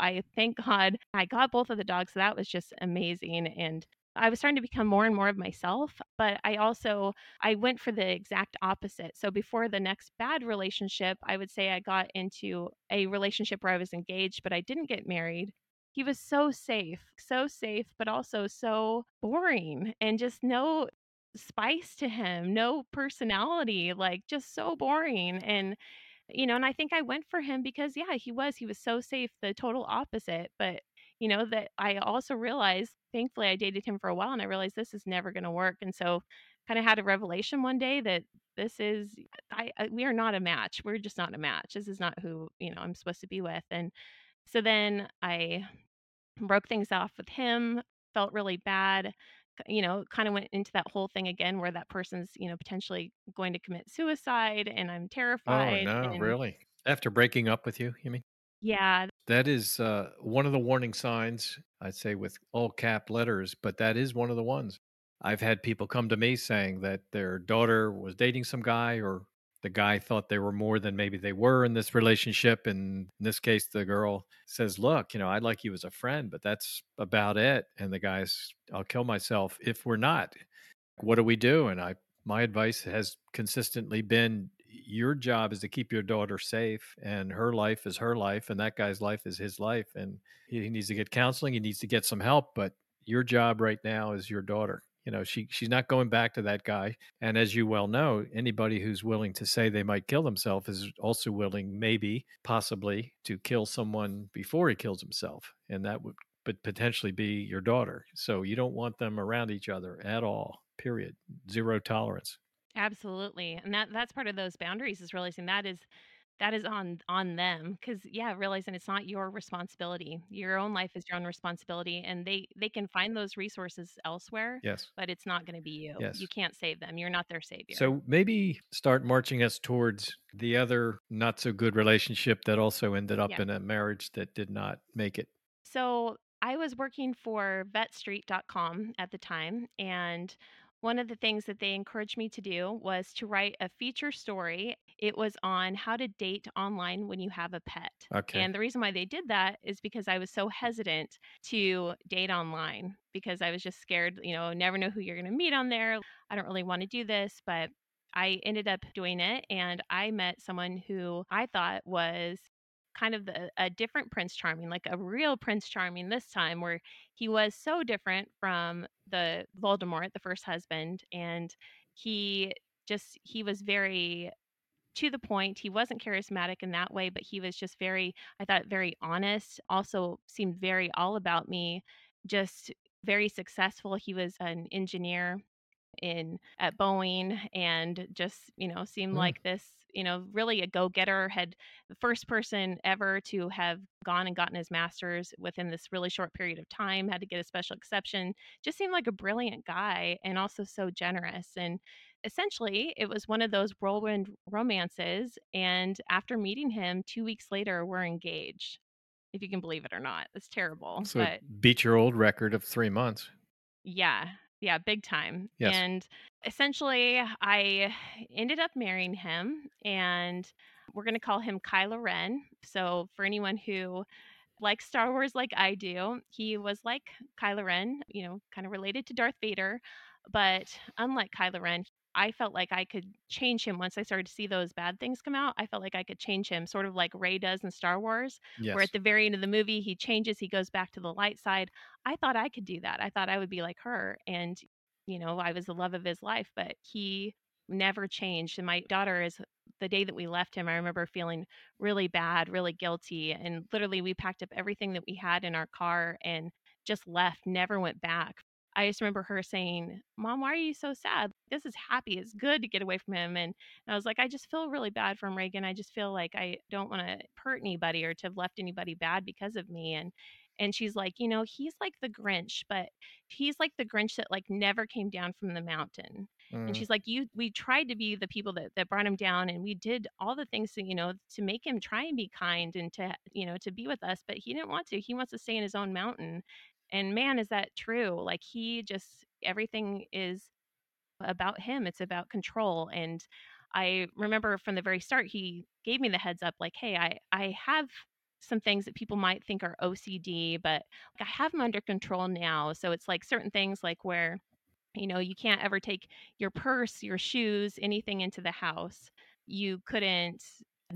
I thank God I got both of the dogs, that was just amazing. And I was starting to become more and more of myself, but I also I went for the exact opposite. So before the next bad relationship, I would say I got into a relationship where I was engaged, but I didn't get married. He was so safe, so safe, but also so boring and just no spice to him, no personality, like, just so boring. And, you know, and I think I went for him because, yeah, he was he was so safe, the total opposite. But, you know, that I also realized thankfully, I dated him for a while, and I realized this is never gonna work. And so, kinda had a revelation one day that this is I I we are not a match. We're just not a match. This is not who, you know, I'm supposed to be with. And so then I broke things off with him, felt really bad, you know, kinda went into that whole thing again where that person's, you know, potentially going to commit suicide, and I'm terrified. Oh, terrified, no, and really? After breaking up with you, you mean? Yeah. That is, uh, one of the warning signs, I'd say with all cap letters, but that is one of the ones. I've had people come to me saying that their daughter was dating some guy or the guy thought they were more than maybe they were in this relationship. And in this case, the girl says, "Look, you know, I'd like you as a friend, but that's about it." And the guy's, "I'll kill myself if we're not. What do we do?" And I my advice has consistently been, "Your job is to keep your daughter safe, and her life is her life, and that guy's life is his life, and he needs to get counseling, he needs to get some help, but your job right now is your daughter." You know, she she's not going back to that guy. And as you well know, anybody who's willing to say they might kill themselves is also willing, maybe, possibly, to kill someone before he kills himself, and that would but potentially be your daughter. So you don't want them around each other at all, period. 0 tolerance. Absolutely, and that that's part of those boundaries is realizing that is that is on on them because yeah, realizing it's not your responsibility. Your own life is your own responsibility, and they they can find those resources elsewhere, Yes. but it's not gonna be you. yes. You can't save them. You're not their savior. So maybe start marching us towards the other not so good relationship that also ended up Yeah. in a marriage that did not make it. So, I was working for vetstreet.com at the time, and one of the things that they encouraged me to do was to write a feature story. It was on how to date online when you have a pet. Okay. And the reason why they did that is because I was so hesitant to date online because I was just scared, you know, never know who you're going to meet on there. I don't really want to do this, but I ended up doing it and I met someone who I thought was kind of the, a different Prince Charming, like a real Prince Charming this time, where he was so different from the Voldemort, the first husband, and he just he was very to the point. He wasn't charismatic in that way, but he was just very, I thought, very honest. Also, seemed very all about me, just very successful. He was an engineer in at Boeing and just, you know, seemed Mm, like this, you know, really a go-getter, had the first person ever to have gone and gotten his master's within this really short period of time, had to get a special exception. Just seemed like a brilliant guy and also so generous. And essentially, it was one of those whirlwind romances. And after meeting him, two weeks later, we're engaged. If you can believe it or not, it's terrible, So but beat your old record of three months. yeah, yeah, big time. Yes. And essentially, I ended up marrying him, and we're going to call him Kylo Ren. So, for anyone who likes Star Wars like I do, he was like Kylo Ren, you know, kind of related to Darth Vader. But unlike Kylo Ren, I felt like I could change him once I started to see those bad things come out. I felt like I could change him, sort of like Rey does in Star Wars, where at the very end of the movie, he changes, he goes back to the light side. I thought I could do that. I thought I would be like her. And, you know, I was the love of his life, but he never changed. And my daughter is the day that we left him, I remember feeling really bad, really guilty. And literally, we packed up everything that we had in our car and just left, never went back. I just remember her saying, Mom, why are you so sad? This is happy. It's good to get away from him. And, and I was like, I just feel really bad for him, Reagan. I just feel like I don't want to hurt anybody or to have left anybody bad because of me. And and she's like, you know, he's like the Grinch, but he's like the Grinch that like never came down from the mountain. And Mm, she's like, you, we tried to be the people that, that brought him down and we did all the things to, you know, to make him try and be kind and to, you know, to be with us, but he didn't want to. He wants to stay in his own mountain. And man, is that true? Like he just, everything is about him. It's about control. And I remember from the very start, he gave me the heads up like, hey, I, I have some things that people might think are OCD, but I have them under control now. So it's like certain things like where you know, you can't ever take your purse, your shoes, anything into the house. You couldn't,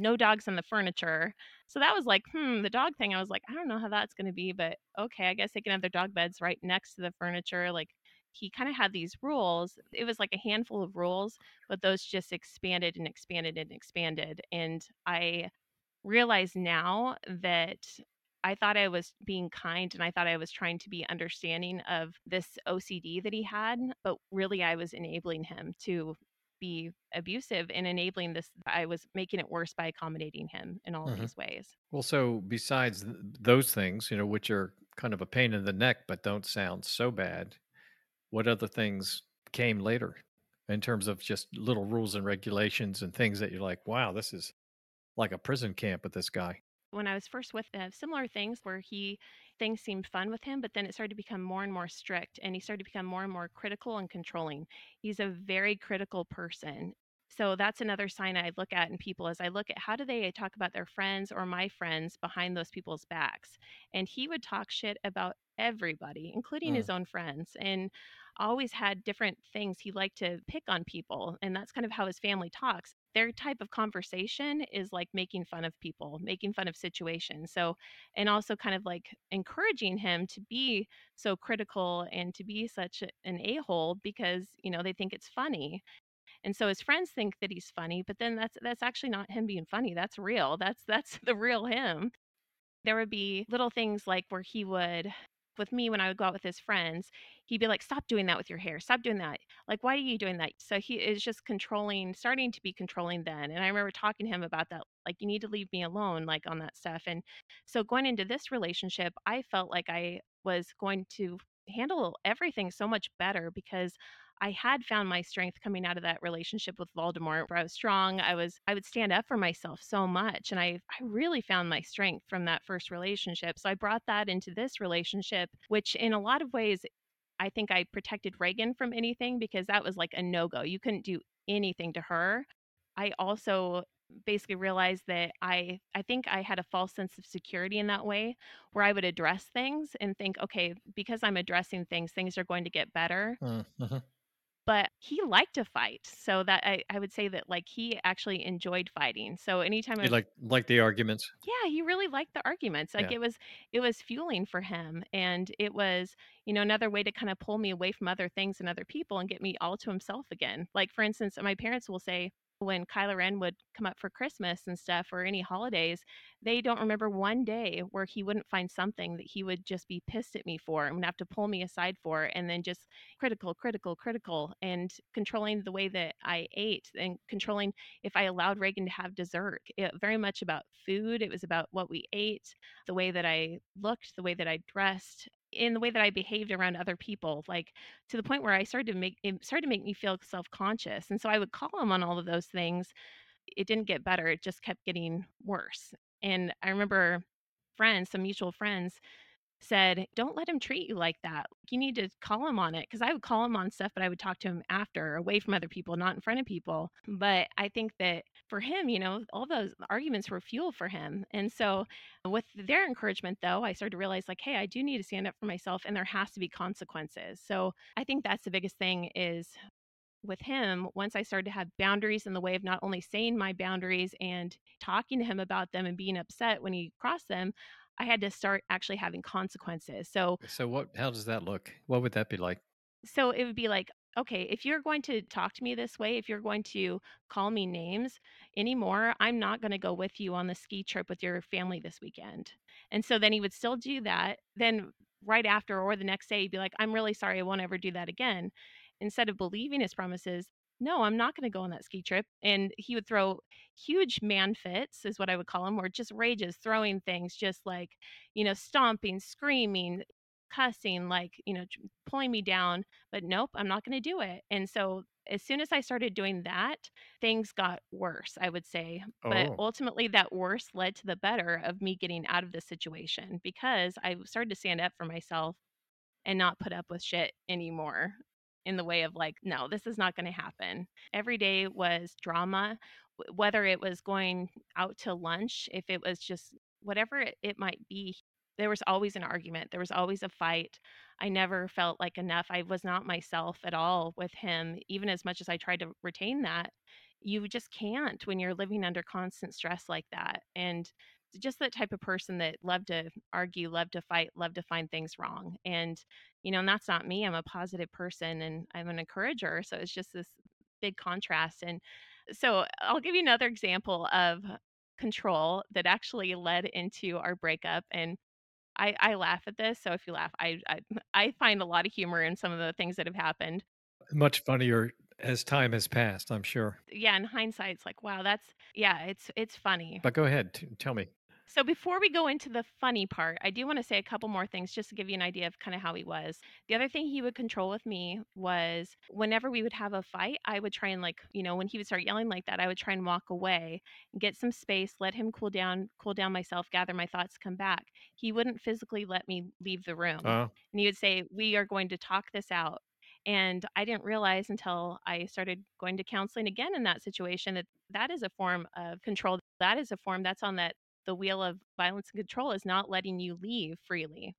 no dogs on the furniture. So that was like, hmm, the dog thing. I was like, I don't know how that's going to be, but okay, I guess they can have their dog beds right next to the furniture. Like he kind of had these rules. It was like a handful of rules, but those just expanded and expanded and expanded. And I realize now that I thought I was being kind and I thought I was trying to be understanding of this OCD that he had, but really I was enabling him to be abusive and enabling this. I was making it worse by accommodating him in all of mhm. these ways. Well, so besides th- those things, you know, which are kind of a pain in the neck but don't sound so bad, what other things came later in terms of just little rules and regulations and things that you're like, wow, this is like a prison camp with this guy? When I was first with him, similar things where he things seemed fun with him, but then it started to become more and more strict and he started to become more and more critical and controlling. He's a very critical person. So that's another sign I look at in people as I look at how do they talk about their friends or my friends behind those people's backs. And he would talk shit about everybody, including Mm, his own friends. And always had different things he liked to pick on people. And that's kind of how his family talks their type of conversation is like making fun of people, making fun of situations. So, and also kind of like encouraging him to be so critical and to be such an a hole because, you know, they think it's funny. And so his friends think that he's funny, but then that's that's actually not him being funny. That's real. That's that's [LAUGHS] the real him there would be little things like where he would with me when I would go out with his friends, he'd be like, "Stop doing that with your hair. Stop doing that. Like, why are you doing that?" So he is just controlling, starting to be controlling then. And I remember talking to him about that, like, you need to leave me alone, like on that stuff. And so going into this relationship, I felt like I was going to handle everything so much better because I had found my strength coming out of that relationship with Voldemort where I was strong. I was I would stand up for myself so much and I I really found my strength from that first relationship. So I brought that into this relationship which in a lot of ways I think I protected Reagan from anything because that was like a no-go. You couldn't do anything to her. I also basically realized that I I think I had a false sense of security in that way where I would address things and think, okay, because I'm addressing things, things are going to get better. Mm, mhm. But he liked to fight. So that I, I would say that like he actually enjoyed fighting. So anytime I like like the arguments? yeah, he really liked the arguments. Like Yeah. it was it was fueling for him and it was, you know, another way to kind of pull me away from other things and other people and get me all to himself again. Like for instance, my parents will say when Kylo Ren would come up for Christmas and stuff or any holidays, they don't remember one day where he wouldn't find something that he would just be pissed at me for and would have to pull me aside for and then just critical, critical, critical and controlling the way that I ate and controlling if I allowed Reagan to have dessert. It very much about food. It was about what we ate, the way that I looked, the way that I dressed, in the way that I behaved around other people, like to the point where I started to make it started to make me feel self-conscious. And so I would call him on all of those things. It didn't get better. It just kept getting worse. And I remember friends, some mutual friends said, "Don't let him treat you like that. You need to call him on it." Because I would call him on stuff, but I would talk to him after, away from other people, not in front of people. But I think that for him, you know, all those arguments were fuel for him. And so, with their encouragement, though, I started to realize, like, hey, I do need to stand up for myself, and there has to be consequences. So I think that's the biggest thing is with him, once I started to have boundaries in the way of not only saying my boundaries and talking to him about them and being upset when he crossed them, I had to start actually having consequences. So eh, So what how does that look? What would that be like? so it would be like, okay, if you're going to talk to me this way, if you're going to call me names anymore, I'm not going to go with you on the ski trip with your family this weekend. And so then he would still do that. Then right after or the next day, he'd be like, I'm really sorry, I won't ever do that again. Instead of believing his promises, no, I'm not going to go on that ski trip. And he would throw huge man fits, is what I would call them, or just rages, throwing things, just like, you know, stomping, screaming, cussing, like, you know, pulling me down but nope, I'm not going to do it. And so as soon as I started doing that, things got worse, I would say. Oh. But ultimately, that worse led to the better of me getting out of the situation because I started to stand up for myself and not put up with shit anymore in the way of like, no, this is not going to happen. Every day was drama, whether it was going out to lunch, if it was just whatever it, might be. There was always an argument. There was always a fight. I never felt like enough. I was not myself at all with him, even as much as I tried to retain that. You just can't when you're living under constant stress like that. And just that type of person that loved to argue, loved to fight, loved to find things wrong. And, you know, and that's not me. I'm a positive person and I'm an encourager. So it's just this big contrast. And so I'll give you another example of control that actually led into our breakup. And I, I laugh at this. So if you laugh, I, I I find a lot of humor in some of the things that have happened. much funnier as time has passed, I'm sure. Yeah, in hindsight, it's like, wow, that's yeah, it's it's funny. But go ahead, t tell me. So before we go into the funny part, I do want to say a couple more things just to give you an idea of kind of how he was. The other thing he would control with me was whenever we would have a fight, I would try and like, you know, when he would start yelling like that, I would try and walk away and get some space, let him cool down, cool down myself, gather my thoughts, come back. He wouldn't physically let me leave the room. Oh, And he would say, "We are going to talk this out." And I didn't realize until I started going to counseling again in that situation that that is a form of control. That is a form that's on that the wheel of violence and control is not letting you leave freely.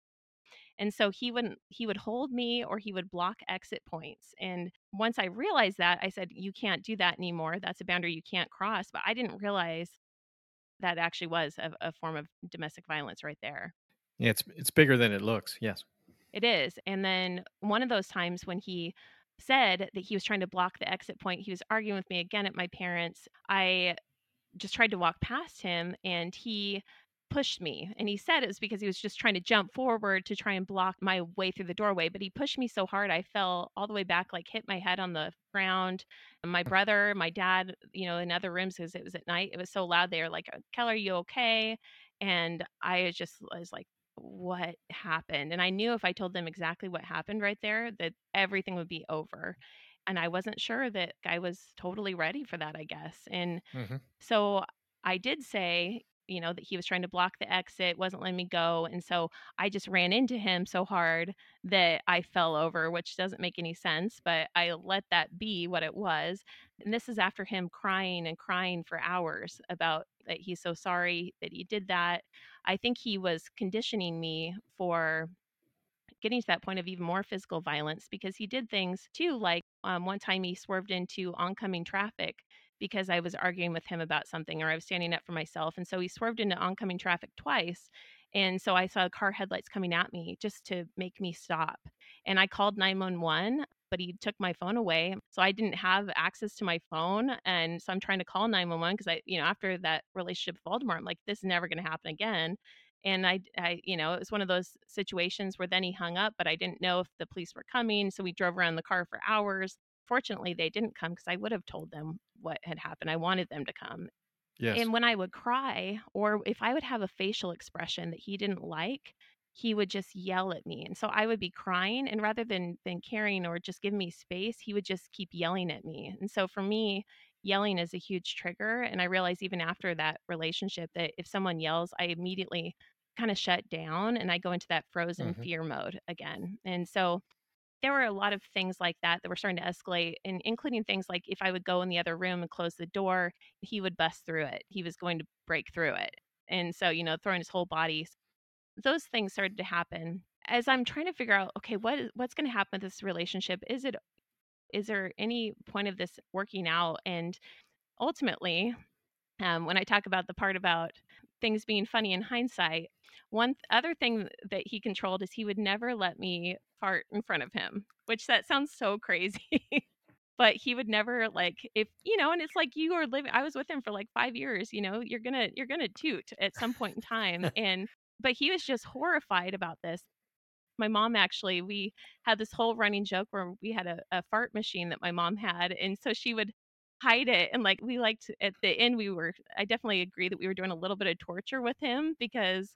And so he wouldn't he would hold me or he would block exit points. And once I realized that, I said, "You can't do that anymore. That's a boundary you can't cross." But I didn't realize that actually was a, a form of domestic violence right there. yeah, it's it's bigger than it looks, yes. It is. And then one of those times when he said that he was trying to block the exit point, he was arguing with me again at my parents'. I just tried to walk past him and he pushed me. And he said it was because he was just trying to jump forward to try and block my way through the doorway. But he pushed me so hard, I fell all the way back, like hit my head on the ground. And my brother, my dad, you know, in other rooms, because it was at night, it was so loud. They were like, uh, Keller, are you okay? And I just was like, what happened? And I knew if I told them exactly what happened right there, that everything would be over. And I wasn't sure that I was totally ready for that, I guess. And Mhm. so I did say, you know, that he was trying to block the exit, wasn't letting me go. And so I just ran into him so hard that I fell over, which doesn't make any sense, but I let that be what it was. And this is after him crying and crying for hours about that he's so sorry that he did that. I think he was conditioning me for getting to that point of even more physical violence because he did things too like um, one time he swerved into oncoming traffic because I was arguing with him about something or I was standing up for myself. And so he swerved into oncoming traffic twice. And so I saw car headlights coming at me just to make me stop. And I called 911, but he took my phone away. So I didn't have access to my phone. And so I'm trying to call 911 because I, you know, after that relationship with Voldemort, I'm like, this is never going to happen again. And I, I, you know, it was one of those situations where then he hung up, but I didn't know if the police were coming. So we drove around the car for hours. Fortunately, they didn't come because I would have told them what had happened. I wanted them to come. Yes. And when I would cry, or if I would have a facial expression that he didn't like, he would just yell at me. And so I would be crying, and rather than than caring or just give me space, he would just keep yelling at me. And so for me, yelling is a huge trigger. And I realize even after that relationship that if someone yells, I immediately kind of shut down and I go into that frozen Mhm. fear mode again. And so there were a lot of things like that that were starting to escalate, and including things like if I would go in the other room and close the door, he would bust through it. He was going to break through it. And so, you know, throwing his whole body. Those things started to happen. As I'm trying to figure out, okay, what what's going to happen with this relationship? Is it is there any point of this working out? And ultimately, um, when I talk about the part about things being funny in hindsight, one th- other thing that he controlled is he would never let me fart in front of him, which that sounds so crazy. [LAUGHS] but he would never like if you know and it's like you are living i was with him for like five years you know you're gonna you're gonna toot at some point in time [LAUGHS] and but he was just horrified about this my mom actually we had this whole running joke where we had a, a fart machine that my mom had and so she would hide it and like we liked at the end we were i definitely agree that we were doing a little bit of torture with him because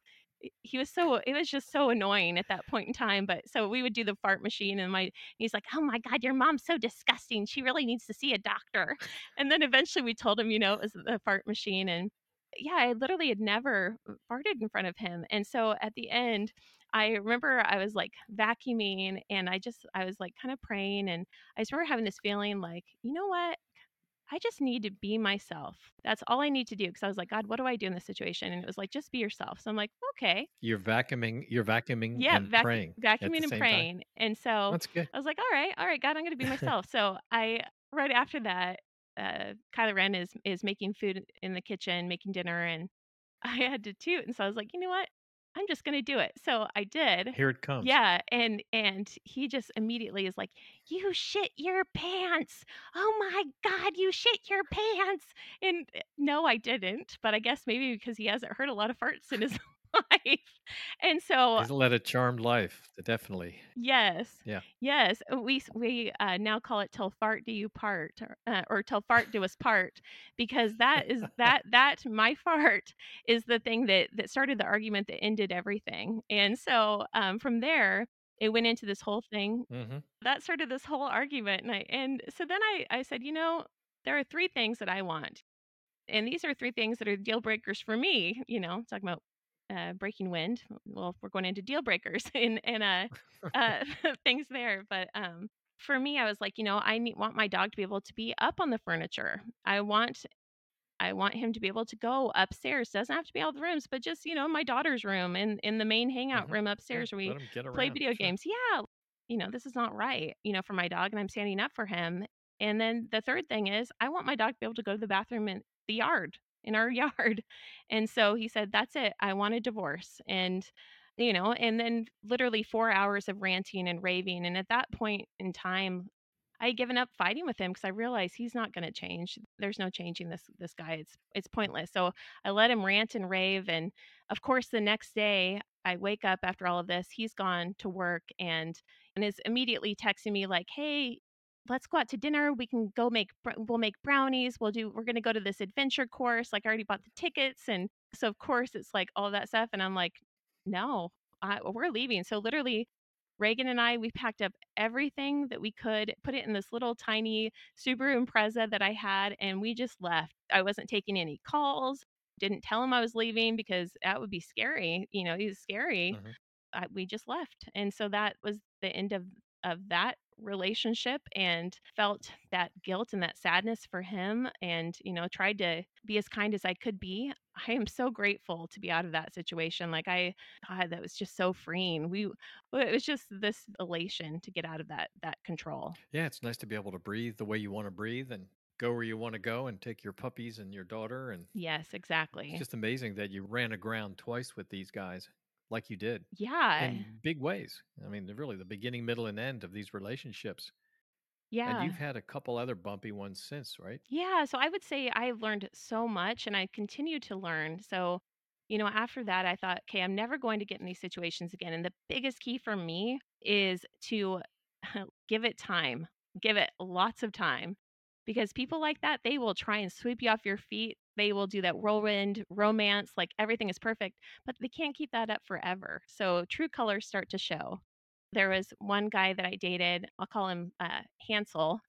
he was so it was just so annoying at that point in time but so we would do the fart machine and my he's like oh my god your mom's so disgusting she really needs to see a doctor. And then eventually we told him you know it was the fart machine and yeah i literally had never farted in front of him and so at the end I remember I was like vacuuming and I just I was like kind of praying and I just remember having this feeling like, you know what? I just need to be myself. That's all I need to do. Cause I was like, God, what do I do in this situation? And it was like, just be yourself. So I'm like, okay. You're vacuuming. You're vacuuming Yeah, and vacu- praying vacuuming and same time. praying. And so That's good. I was like, all right, all right, God, I'm gonna be [LAUGHS] myself. So I right after that, uh Kylo Ren is is making food in the kitchen, making dinner, and [LAUGHS] I had to toot. And so I was like, you know what? I'm just gonna do it. So I did. Here it comes. Yeah, and and he just immediately is like, "You shit your pants! Oh my god, you shit your pants!" And uh, no, I didn't, but I guess maybe because he hasn't heard a lot of farts in his [LAUGHS] [LAUGHS] life, and so He's led a charmed life. Definitely. Yes. Yeah. Yes. uh, We we uh, now call it "Till fart do you part" or, uh, or "Till fart do us part," because that is that that my [LAUGHS] fart is the thing that that started the argument that ended everything. And so um, from there, it went into this whole thing hmm that started this whole argument. And I and so then I I said, you know, there are three things that I want and these are three things that are deal breakers for me. You know, talking about uh, breaking wind. Well, we're going into deal breakers [LAUGHS] and and uh, [LAUGHS] uh, [LAUGHS] things there. But um, for me, I was like, you know, I need, want my dog to be able to be up on the furniture. I want I want him to be able to go upstairs. Doesn't have to be all the rooms, but just you know, my daughter's room and in the main hangout hmm room Yeah. upstairs where we Let him get play video Sure. games. Yeah, you know, this is not right. You know, for my dog, and I'm standing up for him. And then the third thing is, I want my dog to be able to go to the bathroom in the yard in our [LAUGHS] yard. And so he said, "That's it. I want a divorce." And you know, and then literally four hours of ranting and raving. And at that point in time, I had given up fighting with him because I realized he's not going to change. There's no changing this this guy. It's it's pointless. So I let him rant and rave, and of course, the next day I wake up after all of this. He's gone to work and and is immediately texting me like, "Hey." Let's go out to dinner. We can go make we'll make brownies. We'll do we're going to go to this adventure course. Like I already bought the tickets and so of course it's like all that stuff and I'm like, "No, I, we're leaving." So literally Reagan and I, we packed up everything that we could, put it in this little tiny Subaru Impreza that I had, and we just left. I wasn't taking any calls. Didn't tell him I was leaving because that would be scary, you know, he's scary. Mhm. Uh, we just left, and so that was the end of of that relationship and felt that guilt and that sadness for him and, you know, tried to be as kind as I could be. I am so grateful to be out of that situation. Like I God, that was just so freeing. We it was just this elation to get out of that that control. Yeah, it's nice to be able to breathe the way you wanna breathe and go where you wanna go and take your puppies and your daughter, and Yes, exactly it's just amazing that you ran aground twice with these guys like you did Yeah. in big ways. I mean, really the beginning, middle, and end of these relationships. Yeah. And you've had a couple other bumpy ones since, right? Yeah, so I would say I've learned so much and I continue to learn. So, you know, after that, I thought, okay, I'm never going to get in these situations again. And the biggest key for me is to [LAUGHS] give it time, give it lots of time because people like that, they will try and sweep you off your feet. They will do that whirlwind romance, like everything is perfect, but they can't keep that up forever. So true colors start to show. There was one guy that I dated, I'll call him uh, Hansel,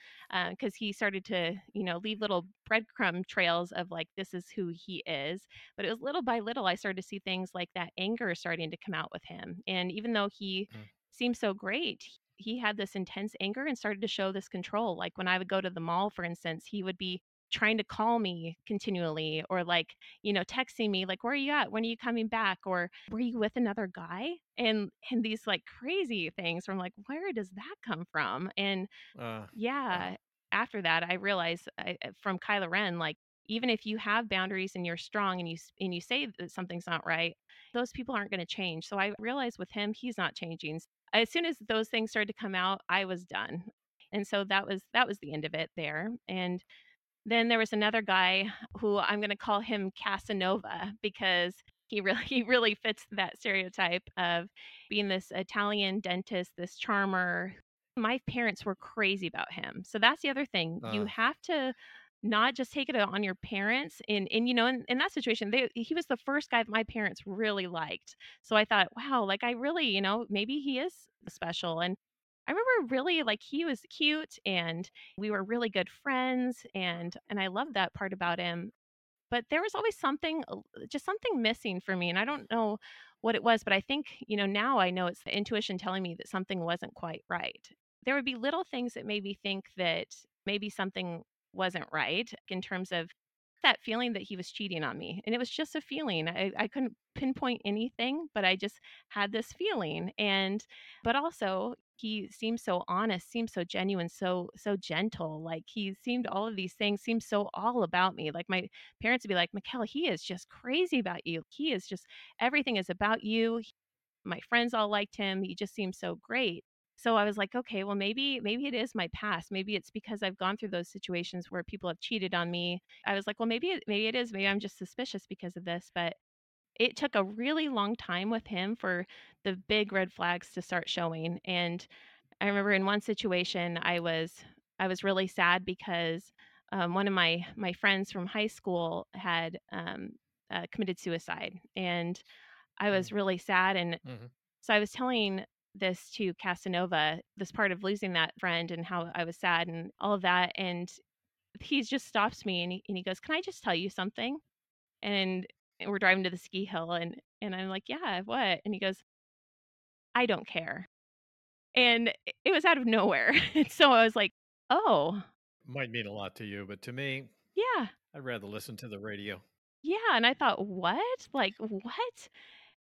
because he started to, you know, leave little breadcrumb trails of like, this is who he is. But it was little by little, I started to see things like that anger starting to come out with him. And even though he Mm. seemed so great, he had this intense anger and started to show this control. Like when I would go to the mall, for instance, he would be trying to call me continually or like you know texting me like where are you at when are you coming back or were you with another guy and and these like crazy things from like where does that come from and Uh, yeah, wow. after that, I realized I, uh, from Kylo Ren, like even if you have boundaries and you're strong and you and you say that something's not right, those people aren't going to change. So I realized with him, he's not changing. As soon as those things started to come out, I was done. And so that was that was the end of it there. And then there was another guy who I'm gonna call him Casanova because he really [LAUGHS] he really fits that stereotype of being this Italian dentist, this charmer. My parents were crazy about him. So that's the other thing. You Uh, have to not just take it on your parents and and you know in, in that situation they he was the first guy that my parents really liked so i thought wow like i really you know maybe he is special and i remember really like he was cute and we were really good friends and and I loved that part about him. But there was always something uh, just something missing for me and I don't know what it was, but I think, you know, now I know it's the intuition telling me that something wasn't quite right. There would be little things that made me think that maybe something wasn't right in terms of that feeling that he was cheating on me. And it was just a feeling. I, I couldn't pinpoint anything, but I just had this feeling. And but also he seemed so honest, seemed so genuine, so so gentle. Like he seemed all of these things seemed so all about me. Like my parents would be like, "Mikkel, he is just crazy about you. He is just everything is about you." He- My friends all liked him. He just seemed so great. So I was like, okay, well maybe maybe it is my past. Maybe it's because I've gone through those situations where people have cheated on me. I was like, well maybe it, maybe it is. Maybe I'm just suspicious because of this, but it took a really long time with him for the big red flags to start showing and I remember in one situation I was I was really sad because um, one of my my friends from high school had um, uh, committed suicide, and I mm, was really sad. And mhm. so I was telling this to Casanova, this part of losing that friend, and how I was sad and all of that. And he just stops me and he, and he goes, "Can I just tell you something?" And, and we're driving to the ski hill, and and I'm like, "Yeah, what?" And he goes, "I don't care." And it it was out of nowhere. [LAUGHS] And so I was like, "Oh, Might mean a lot to you, but to me, yeah, I'd rather listen to the radio, yeah." And I thought, "What? Like, what?"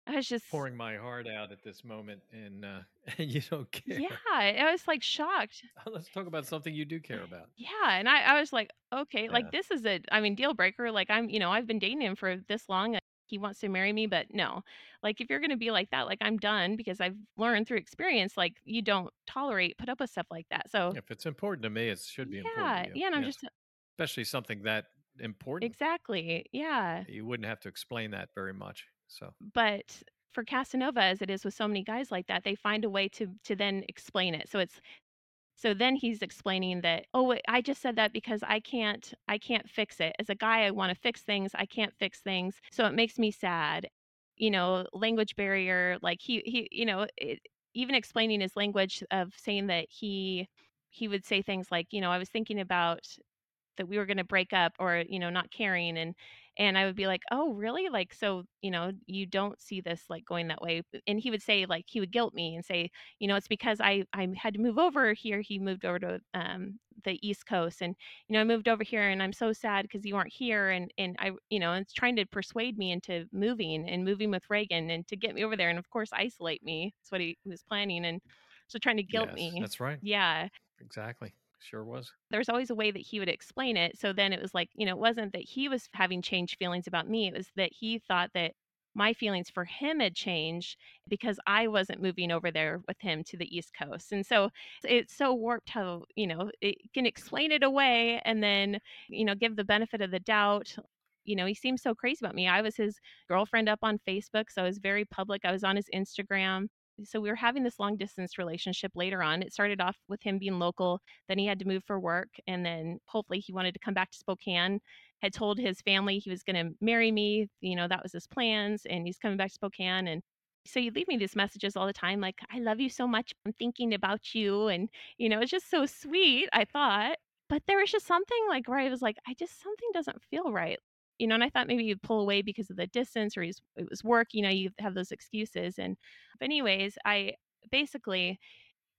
I was just pouring my heart out at this moment, and uh, [LAUGHS] and you don't care. yeah. I was, like, shocked. Uh, let's talk about something you do care uh, about. Yeah, and I I was like, "Okay, like, Yeah. this is a I mean, deal breaker, like, I'm you know, I've been dating him for this long, like, he wants to marry me, but no. Like, if you're gonna be like that, like, I'm done because I've learned through experience, like, you don't tolerate put up with stuff like that." So, If it's important to me, it should be important to yeah, you. yeah, and I'm Yes, just especially something that important. exactly, yeah. You wouldn't have to explain that very much. So, but for Casanova, as it is with so many guys like that, they find a way to to then explain it. So it's so then he's explaining that, oh, wait, I just said that because I can't I can't fix it. As a guy, I want to fix things. I can't fix things, so it makes me sad. You know, language barrier. Like he he, you know, it, even explaining his language of saying that he he would say things like, you know, I was thinking about that we were going to break up or you know not caring and And I would be like, "Oh, really? Like, so, you know, you don't see this, like, going that way?" And he would say, like he would guilt me and say, you know, "It's because I I had to move over here." He moved over to, um, the East Coast, and, you know, "I moved over here, and I'm so sad because you aren't here." And and I you know, it's trying to persuade me into moving and moving with Reagan and to get me over there and, of course, isolate me. That's what he was planning, and so trying to guilt Yes, me. that's right. Yeah. Exactly. Sure was. There's always a way that he would explain it, so then it was like, you know, it wasn't that he was having changed feelings about me, it was that he thought that my feelings for him had changed because I wasn't moving over there with him to the East Coast. And so it's so warped how, you know, it can explain it away and then, you know, give the benefit of the doubt. You know, he seemed so crazy about me. I was his girlfriend up on Facebook, so I was very public. I was on his Instagram. So we were having this long distance relationship later on. It started off with him being local, then he had to move for work, and then hopefully he wanted to come back to Spokane. Had told his family he was gonna marry me, you know, that was his plans, and he's coming back to Spokane, and so he'd leave me these messages all the time like, "I love you so much. I'm thinking about you." And, you know, it's just so sweet, I thought. But there was just something, like, where I was like, "I just something doesn't feel right." You know, and I thought maybe you'd pull away because of the distance or it was work, you know, you have those excuses, and but anyways, I basically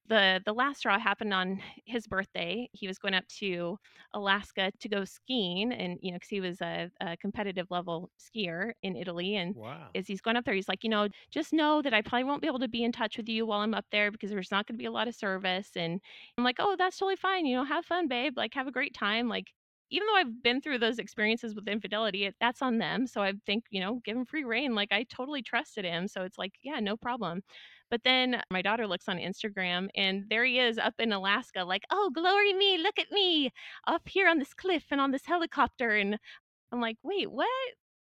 the the last straw happened on his birthday. He was going up to Alaska to go skiing and, you know, because he was a a competitive level skier in Italy, and Wow. as he's going up there, he's like, "You know, just know that I probably won't be able to be in touch with you while I'm up there because there's not gonna be a lot of service." And I'm like, "Oh, that's totally fine, you know, have fun, babe, like, have a great time." Like, even though I've been through those experiences with infidelity, that's on them, so I think, you know, give him free rein. like, I totally trusted him, so it's like, yeah, no problem. But then my daughter looks on Instagram, and there he is up in Alaska like, "Oh, glory me, look at me up here on this cliff and on this helicopter." And I'm like, "Wait, what?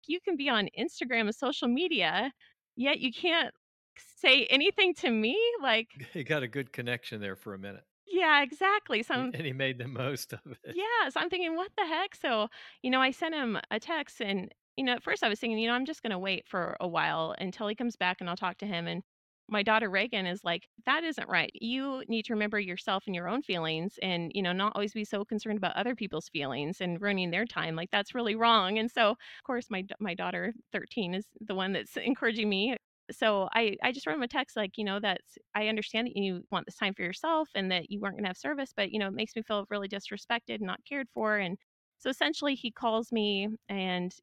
You can be on Instagram and social media, yet you can't say anything to me?" Like [LAUGHS] He got a good connection there for a minute. Yeah, exactly. So I'm and he made the most of it. Yeah, so I'm thinking, "What the heck?" So, you know, I sent him a text and, you know, at first I was thinking, you know, I'm just gonna wait for a while until he comes back and I'll talk to him, and my daughter Reagan is like, "That isn't right. You need to remember yourself and your own feelings and, you know, not always be so concerned about other people's feelings and ruining their time, like, that's really wrong." And so, of course, my my daughter, 13, is the one that's [LAUGHS] encouraging me. So I I just wrote him a text like, you know, that's "I understand that you want this time for yourself and that you weren't gonna have service, but, you know, it makes me feel really disrespected and not cared for." And so essentially he calls me and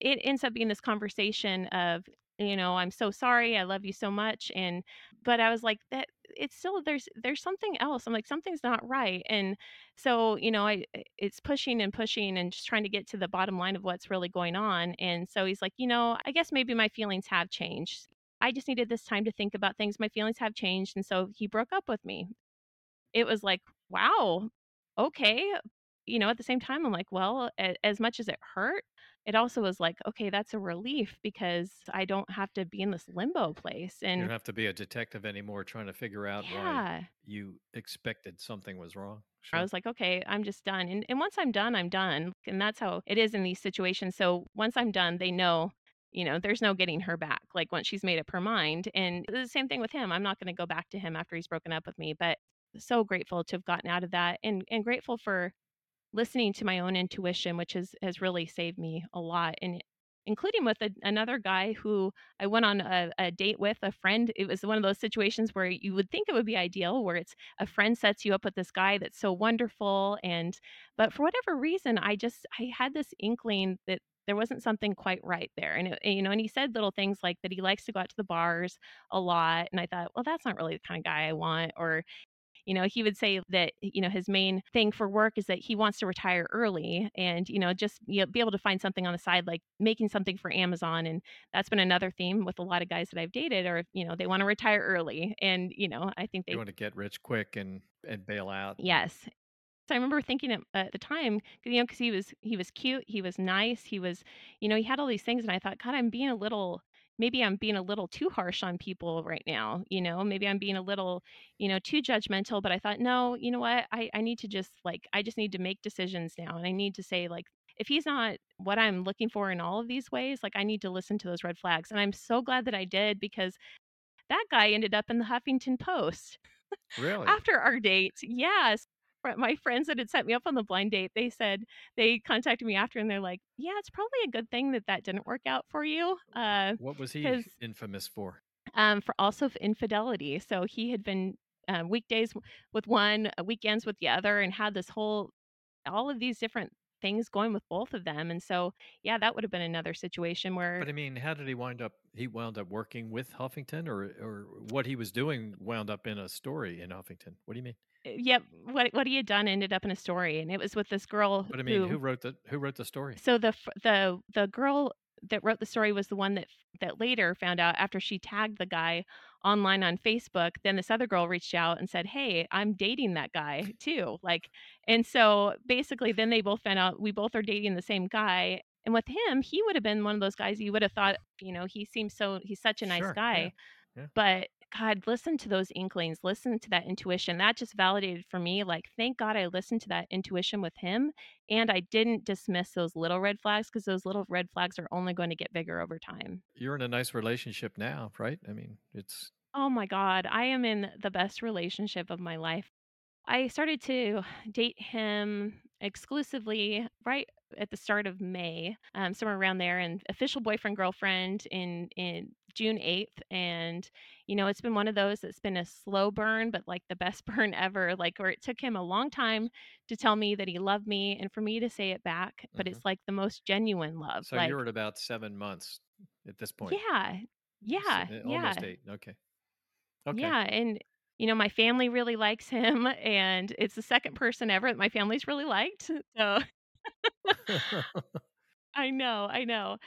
it ends up being this conversation of, you know, "I'm so sorry, I love you so much." And but I was like, "That it's still there's there's something else." I'm like, "Something's not right." And so, you know, I it's pushing and pushing and just trying to get to the bottom line of what's really going on. And so he's like, "You know, I guess maybe my feelings have changed. I just needed this time to think about things. My feelings have changed." And so he broke up with me. It was like, "Wow, okay." You know, at the same time, I'm like, "Well, a as much as it hurt, it also was like, okay, that's a relief because I don't have to be in this limbo place." And you don't have to be a detective anymore trying to figure out why Yeah. you expected something was wrong. Sure. I was like, "Okay, I'm just done." And and once I'm done, I'm done, and that's how it is in these situations. So once I'm done, they know, you know, there's no getting her back, like, once she's made up her mind. And the same thing with him, I'm not gonna go back to him after he's broken up with me, but so grateful to have gotten out of that and and grateful for listening to my own intuition, which has has really saved me a lot, and including with a another guy who I went on a a date with, a friend. It was one of those situations where you would think it would be ideal, where it's a friend sets you up with this guy that's so wonderful, and but for whatever reason, I just I had this inkling that there wasn't something quite right there. And it you know, and he said little things like that he likes to go out to the bars a lot, and I thought, "Well, that's not really the kinda guy I want." Or, you know, he would say that, you know, his main thing for work is that he wants to retire early and, you know, just, you know, be able to find something on the side, like making something for Amazon, and that's been another theme with a lot of guys that I've dated or, you know, they wanna retire early, and, you know, I think You they wanna get rich quick and and bail out. Yes. So I remember thinking at at the time, you know, 'cause he was he was cute, he was nice, he was you know, he had all these things, and I thought, "God, I'm being a little maybe I'm being a little too harsh on people right now." You know? Maybe I'm being a little, you know, too judgmental, but I thought, "No, you know what? I I need to just, like I just need to make decisions now, and I need to say, like, if he's not what I'm looking for in all of these ways, like, I need to listen to those red flags." And I'm so glad that I did because that guy ended up in the Huffington Post Really? [LAUGHS] after our date. Yes. Fr my friends that had set me up on the blind date, they said they contacted me after and they're like, "Yeah, it's probably a good thing that that didn't work out for you." Uh, What was he infamous for? um, for also infidelity. So he had been, uh, weekdays with one, uh, weekends with the other, and had this whole all of these different things going with both of them, and so, yeah, that would have been another situation where But I mean, how did he wind up he wound up working with Huffington or or what he was doing wound up in a story in Huffington? What do you mean? Yep, what what he had done ended up in a story, and it was with this girl But I mean, who who wrote the who wrote the story? so the the the girl that wrote the story was the one that that later found out after she tagged the guy online on Facebook, then this other girl reached out and said, "Hey, I'm dating that guy [LAUGHS] too." Like, and so basically then they both found out we both are dating the same guy, and with him, he would have been one of those guys you would have thought, you know, he seems so he's such a nice Sure, yeah, guy, yeah. but God, listen to those inklings, listen to that intuition. That just validated for me, like, thank God I listened to that intuition with him, and I didn't dismiss those little red flags because those little red flags are only going to get bigger over time. You're in a nice relationship now, right? I mean, it's Oh my god, I am in the best relationship of my life. I started to date him exclusively right at the start of May, um, somewhere around there, and official boyfriend, girlfriend in in June 8th, and, you know, it's been one of those that's been a slow burn, but, like, the best [LAUGHS] burn ever, like, where it took him a long time to tell me that he loved me and for me to say it back, but Mhm. it's, like, the most genuine love, So you're at about 7 months at this point? Yeah. Yeah, eh, almost yeah. 8, okay. Okay. Yeah, and, you know, my family really likes him, [LAUGHS] and it's the 2nd person ever that my family's really liked, [LAUGHS] so I know, I know.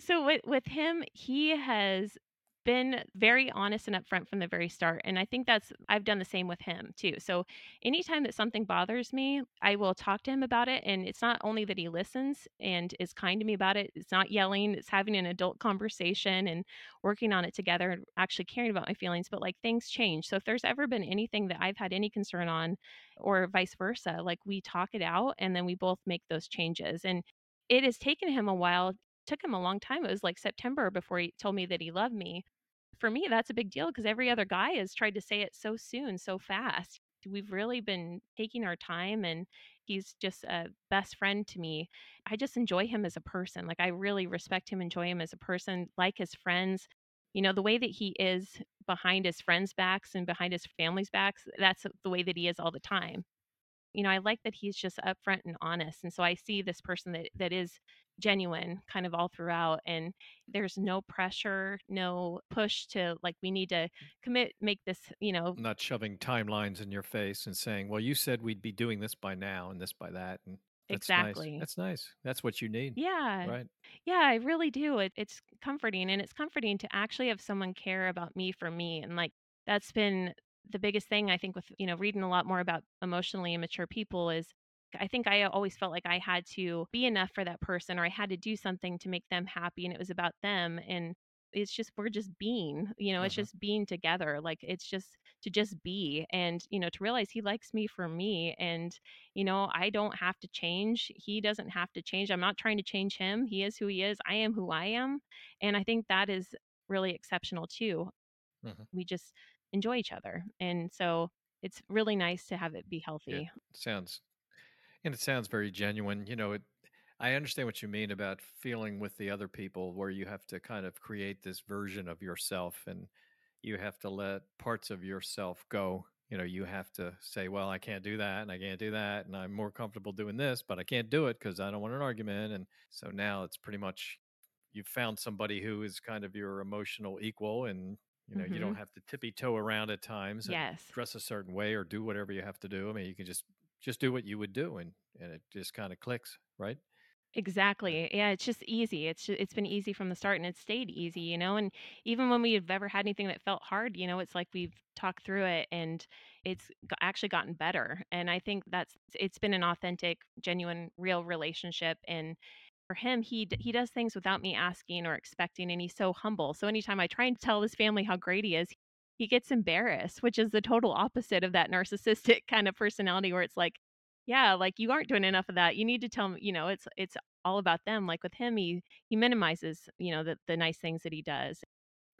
So with with him, he has been very honest and upfront from the very start, and I think that's I've done the same with him too. So anytime that something bothers me, I will talk to him about it, and it's not only that he listens and is kind to me about it, it's not yelling, it's having an adult conversation and working on it together and actually caring about my feelings, but, like, things change. So if there's ever been anything that I've had any concern on or vice versa, like, we talk it out, and then we both make those changes, and it has taken him a while took him a long time, it was, like, September before he told me that he loved me. For me, that's a big deal because every other guy has tried to say it so soon, so fast. We've really been taking our time, and he's just a best friend to me. I just enjoy him as a person, like, I really respect him, enjoy him as a person, like his friends. You know, the way that he is behind his friends' backs and behind his family's backs, that's the way that he is all the time. You know, I like that he's just upfront and honest, and so I see this person that that is genuine kind of all throughout, and there's no pressure, no push to, like, we need to mm. commit, make this, you know Not shoving timelines in your face and saying, "Well, you said we'd be doing this by now and this by that," and that's nice. Exactly. That's nice. That's what you need, Yeah. right? Yeah, I really do. It it's comforting, and it's comforting to actually have someone care about me for me, and, like, that's been the biggest thing I think with, you know, reading a lot more about emotionally immature people is I think I always felt like I had to be enough for that person or I had to do something to make them happy, and it was about them, and it's just we're just being, you know, it's Mhm. just being together, like, it's just to just be, and, you know, to realize he likes me for me, and, you know, I don't have to change, he doesn't have to change, I'm not trying to change him, he is who he is, I am who I am, and I think that is really exceptional too. Mhm. We just enjoy each other, and so it's really nice to have it be healthy. sounds and it sounds very genuine, you know, it I understand what you mean about feeling with the other people where you have to kind of create this version of yourself, and you have to let parts of yourself go. You know, you have to say, "Well, I can't do that, and I can't do that, and I'm more comfortable doing this, but I can't do it because I don't want an argument," and so now it's pretty much you've found somebody who is kind of your emotional equal, and, you know, you don't Mhm. have to tippy-toe around at times and Yes. dress a certain way or do whatever you have to do. I mean, you can just just do what you would do, and and it just kinda clicks, right? Exactly. Yeah, it's just easy. It's ju it's been easy from the start, and it's stayed easy, you know, and even when we've ever had anything that felt hard, you know, it's like we've talked through it, and it's actually gotten better, and I think that's it's been an authentic, genuine, real relationship, and for him, he he does things without me asking or expecting, and he's so humble. So anytime I try and tell his family how great he is, he gets embarrassed, which is the total opposite of that narcissistic [LAUGHS] kind of personality where it's like, "Yeah, like, you aren't doing enough of that. You need to tell me" you know, it's it's all about them. Like, with him, he he minimizes, you know, the the nice things that he does.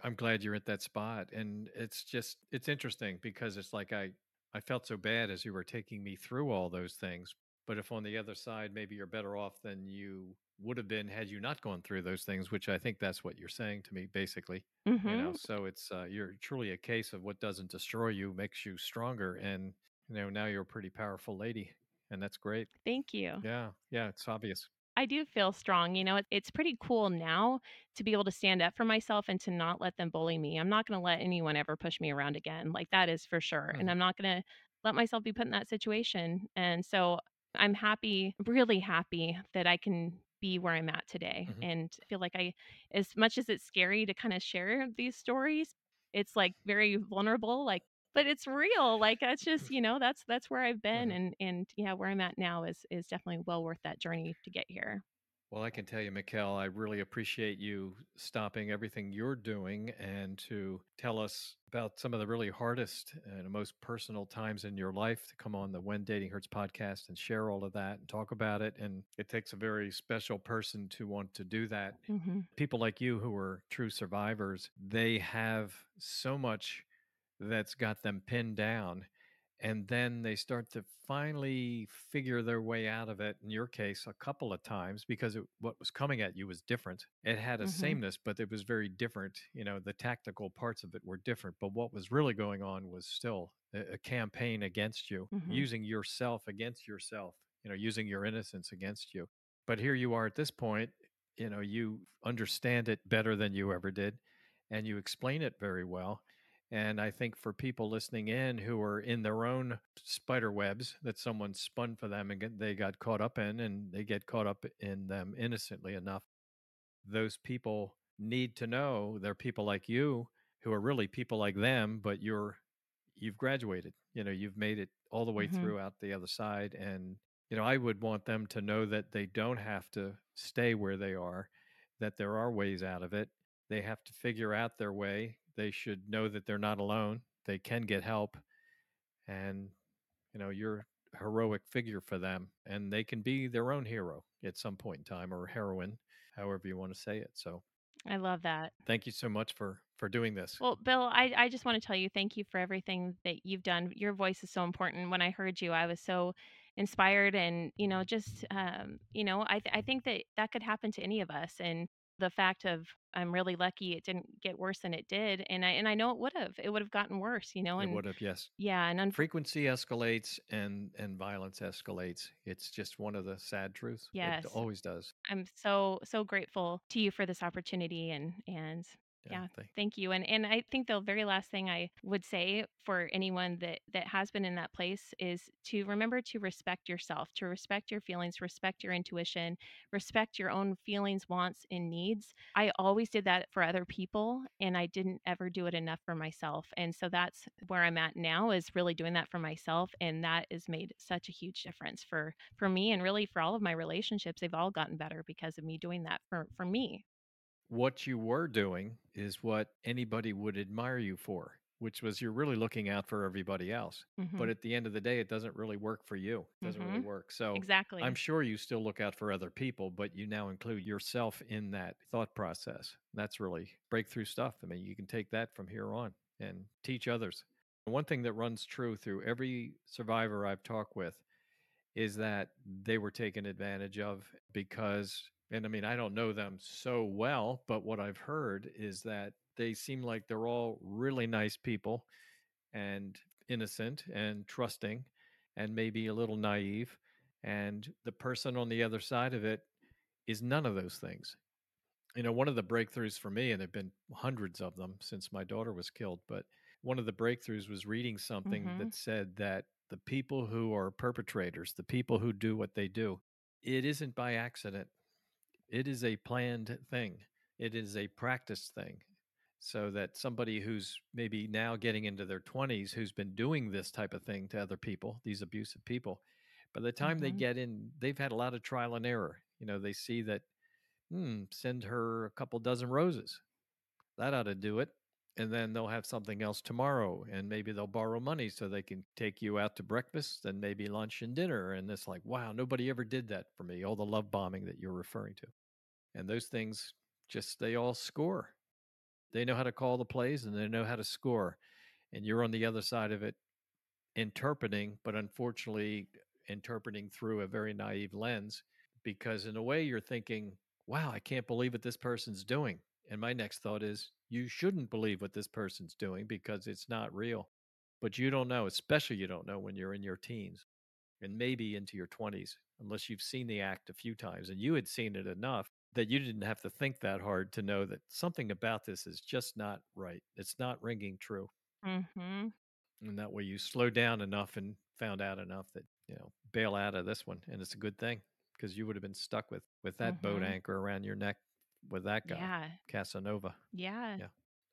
I'm glad you're at that spot, and it's just it's interesting because it's like I I felt so bad as you were taking me through all those things. But if on the other side, maybe you're better off than you would have been had you not gone through those things, which I think that's what you're saying to me, basically. You know, Mhm. so it's uh, you're truly a case of what doesn't destroy you makes you stronger, and you know now you're a pretty powerful lady, and that's great. Thank you. Yeah, yeah, it's obvious. I do feel strong, you know, it's pretty cool now to be able to stand up for myself and to not let them bully me. I'm not gonna let anyone ever push me around again, like, that is for sure, and Mhm. I'm not gonna let myself be put in that situation, and so I'm happy, really happy that I can be where I'm at today, Mhm. and feel like I as much as it's scary to kinda share these stories, it's, like, very vulnerable, like but it's real, like, that's just, you know, that's that's where I've been, Mhm. and and yeah, where I'm at now is is definitely well worth that journey to get here. Well, I can tell you, Mikkel, I really appreciate you stopping everything you're doing and to tell us about some of the really hardest and most personal times in your life to come on the When Dating Hurts podcast and share all of that and talk about it. And it takes a very special person to want to do that. Mhm. People like you who are true survivors, they have so much that's got them pinned down and then they start to finally figure their way out of it in your case a couple of times because it, what was coming at you was different it had a Mhm. sameness but it was very different you know the tactical parts of it were different but what was really going on was still a, a campaign against you Mhm. using yourself against yourself you know using your innocence against you but here you are at this point you know you understand it better than you ever did and you explain it very well and I think for people listening in who are in their own spider webs that someone spun for them and they got caught up in, and they get caught up in them innocently enough, those people need to know they're people like you who are really people like them, but you're you've graduated. You know, you've made it all the way Mhm. through out the other side, and you know, I would want them to know that they don't have to stay where they are, that there are ways out of it. They have to figure out their way. They should know that they're not alone. They can get help, and you know, you're a heroic figure for them, and they can be their own hero at some point in time or heroine, however you want to say it. So, I love that. thank you so much for for doing this. Well, Bill, I I just wanna tell you thank you for everything that you've done. Your voice is so important. When I heard you, I was so inspired and, you know, just, um, you know, I th I think that that could happen to any of us, and the fact of I'm really lucky it didn't get worse than it did, and I and I know it would've. It would've gotten worse, you know, It and would have, yes. yeah, and unf Frequency escalates and and violence escalates. It's just one of the sad truths. It yes. always does. I'm so, so grateful to you for this opportunity and and Yeah. yeah, Thank, thank you. And and I think the very last thing I would say for anyone that that has been in that place is to remember to respect yourself, to respect your feelings, respect your intuition, respect your own feelings, wants and needs. I always did that for other people and I didn't ever do it enough for myself. And so that's where I'm at now is really doing that for myself and that has made such a huge difference for for me and really for all of my relationships. They've all gotten better because of me doing that for for me. What you were doing is what anybody would admire you for, which was you're really looking out for everybody else. But Mhm. at the end of the day, it doesn't really work for you. It doesn't really Mhm. work. So exactly. I'm sure you still look out for other people, but you now include yourself in that thought process. That's really breakthrough stuff. I mean, you can take that from here on and teach others. One thing that runs true through every survivor I've talked with is that they were taken advantage of because and I mean I don't know them so well, but what I've heard is that they seem like they're all really nice people and innocent and trusting and maybe a little naive and the person on the other side of it is none of those things. You know, one of the breakthroughs for me and there've been hundreds of them since my daughter was killed, but one of the breakthroughs was reading something Mhm. that said that the people who are perpetrators, the people who do what they do, it isn't by accident. It is a planned thing. It is a practice thing. So that somebody who's maybe now getting into their 20s who's been doing this type of thing to other people, these abusive people, by the time they Mhm. get in, they've had a lot of trial and error. You know, they see that, hmm, send her a couple dozen roses that ought to do it. And then they'll have something else tomorrow, and maybe they'll borrow money so they can take you out to breakfast and maybe lunch and dinner. And it's like, wow, nobody ever did that for me. All the love bombing that you're referring to. And those things just, they all score. They know how to call the plays and they know how to score. And you're on the other side of it interpreting, but unfortunately, interpreting through a very naive lens. Because in a way, you're thinking, wow, I can't believe what this person's doing. And my next thought is, you shouldn't believe what this person's doing because it's not real. But you don't know, especially you don't know when you're in your teens and maybe into your 20s, unless you've seen the act a few times and you had seen it enough that you didn't have to think that hard to know that something about this is just not right. It's not ringing true. Mhm. And that way you slow down enough and found out enough that, you know, bail out of this one. And it's a good thing because you would have been stuck with with that boat Mhm. anchor around your neck with that guy, Yeah. Casanova. Yeah. Yeah.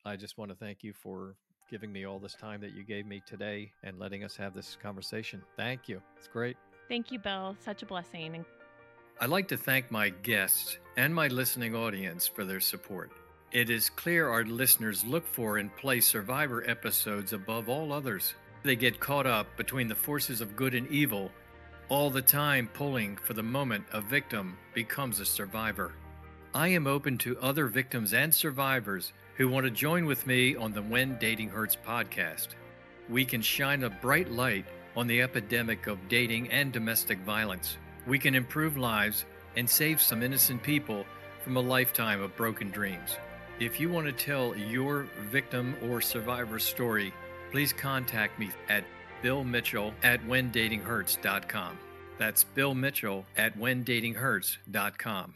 I just want to thank you for giving me all this time that you gave me today and letting us have this conversation. Thank you. It's great. Thank you, Bill. Such a blessing. I'd like to thank my guests and my listening audience for their support. It is clear our listeners look for and play survivor episodes above all others. They get caught up between the forces of good and evil, all the time pulling for the moment a victim becomes a survivor. I am open to other victims and survivors who want to join with me on the When Dating Hurts podcast. We can shine a bright light on the epidemic of dating and domestic violence. We can improve lives and save some innocent people from a lifetime of broken dreams. If you want to tell your victim or survivor story, please contact me at Bill Mitchell at WhenDatingHurts.com. That's Bill Mitchell at WhenDatingHurts.com.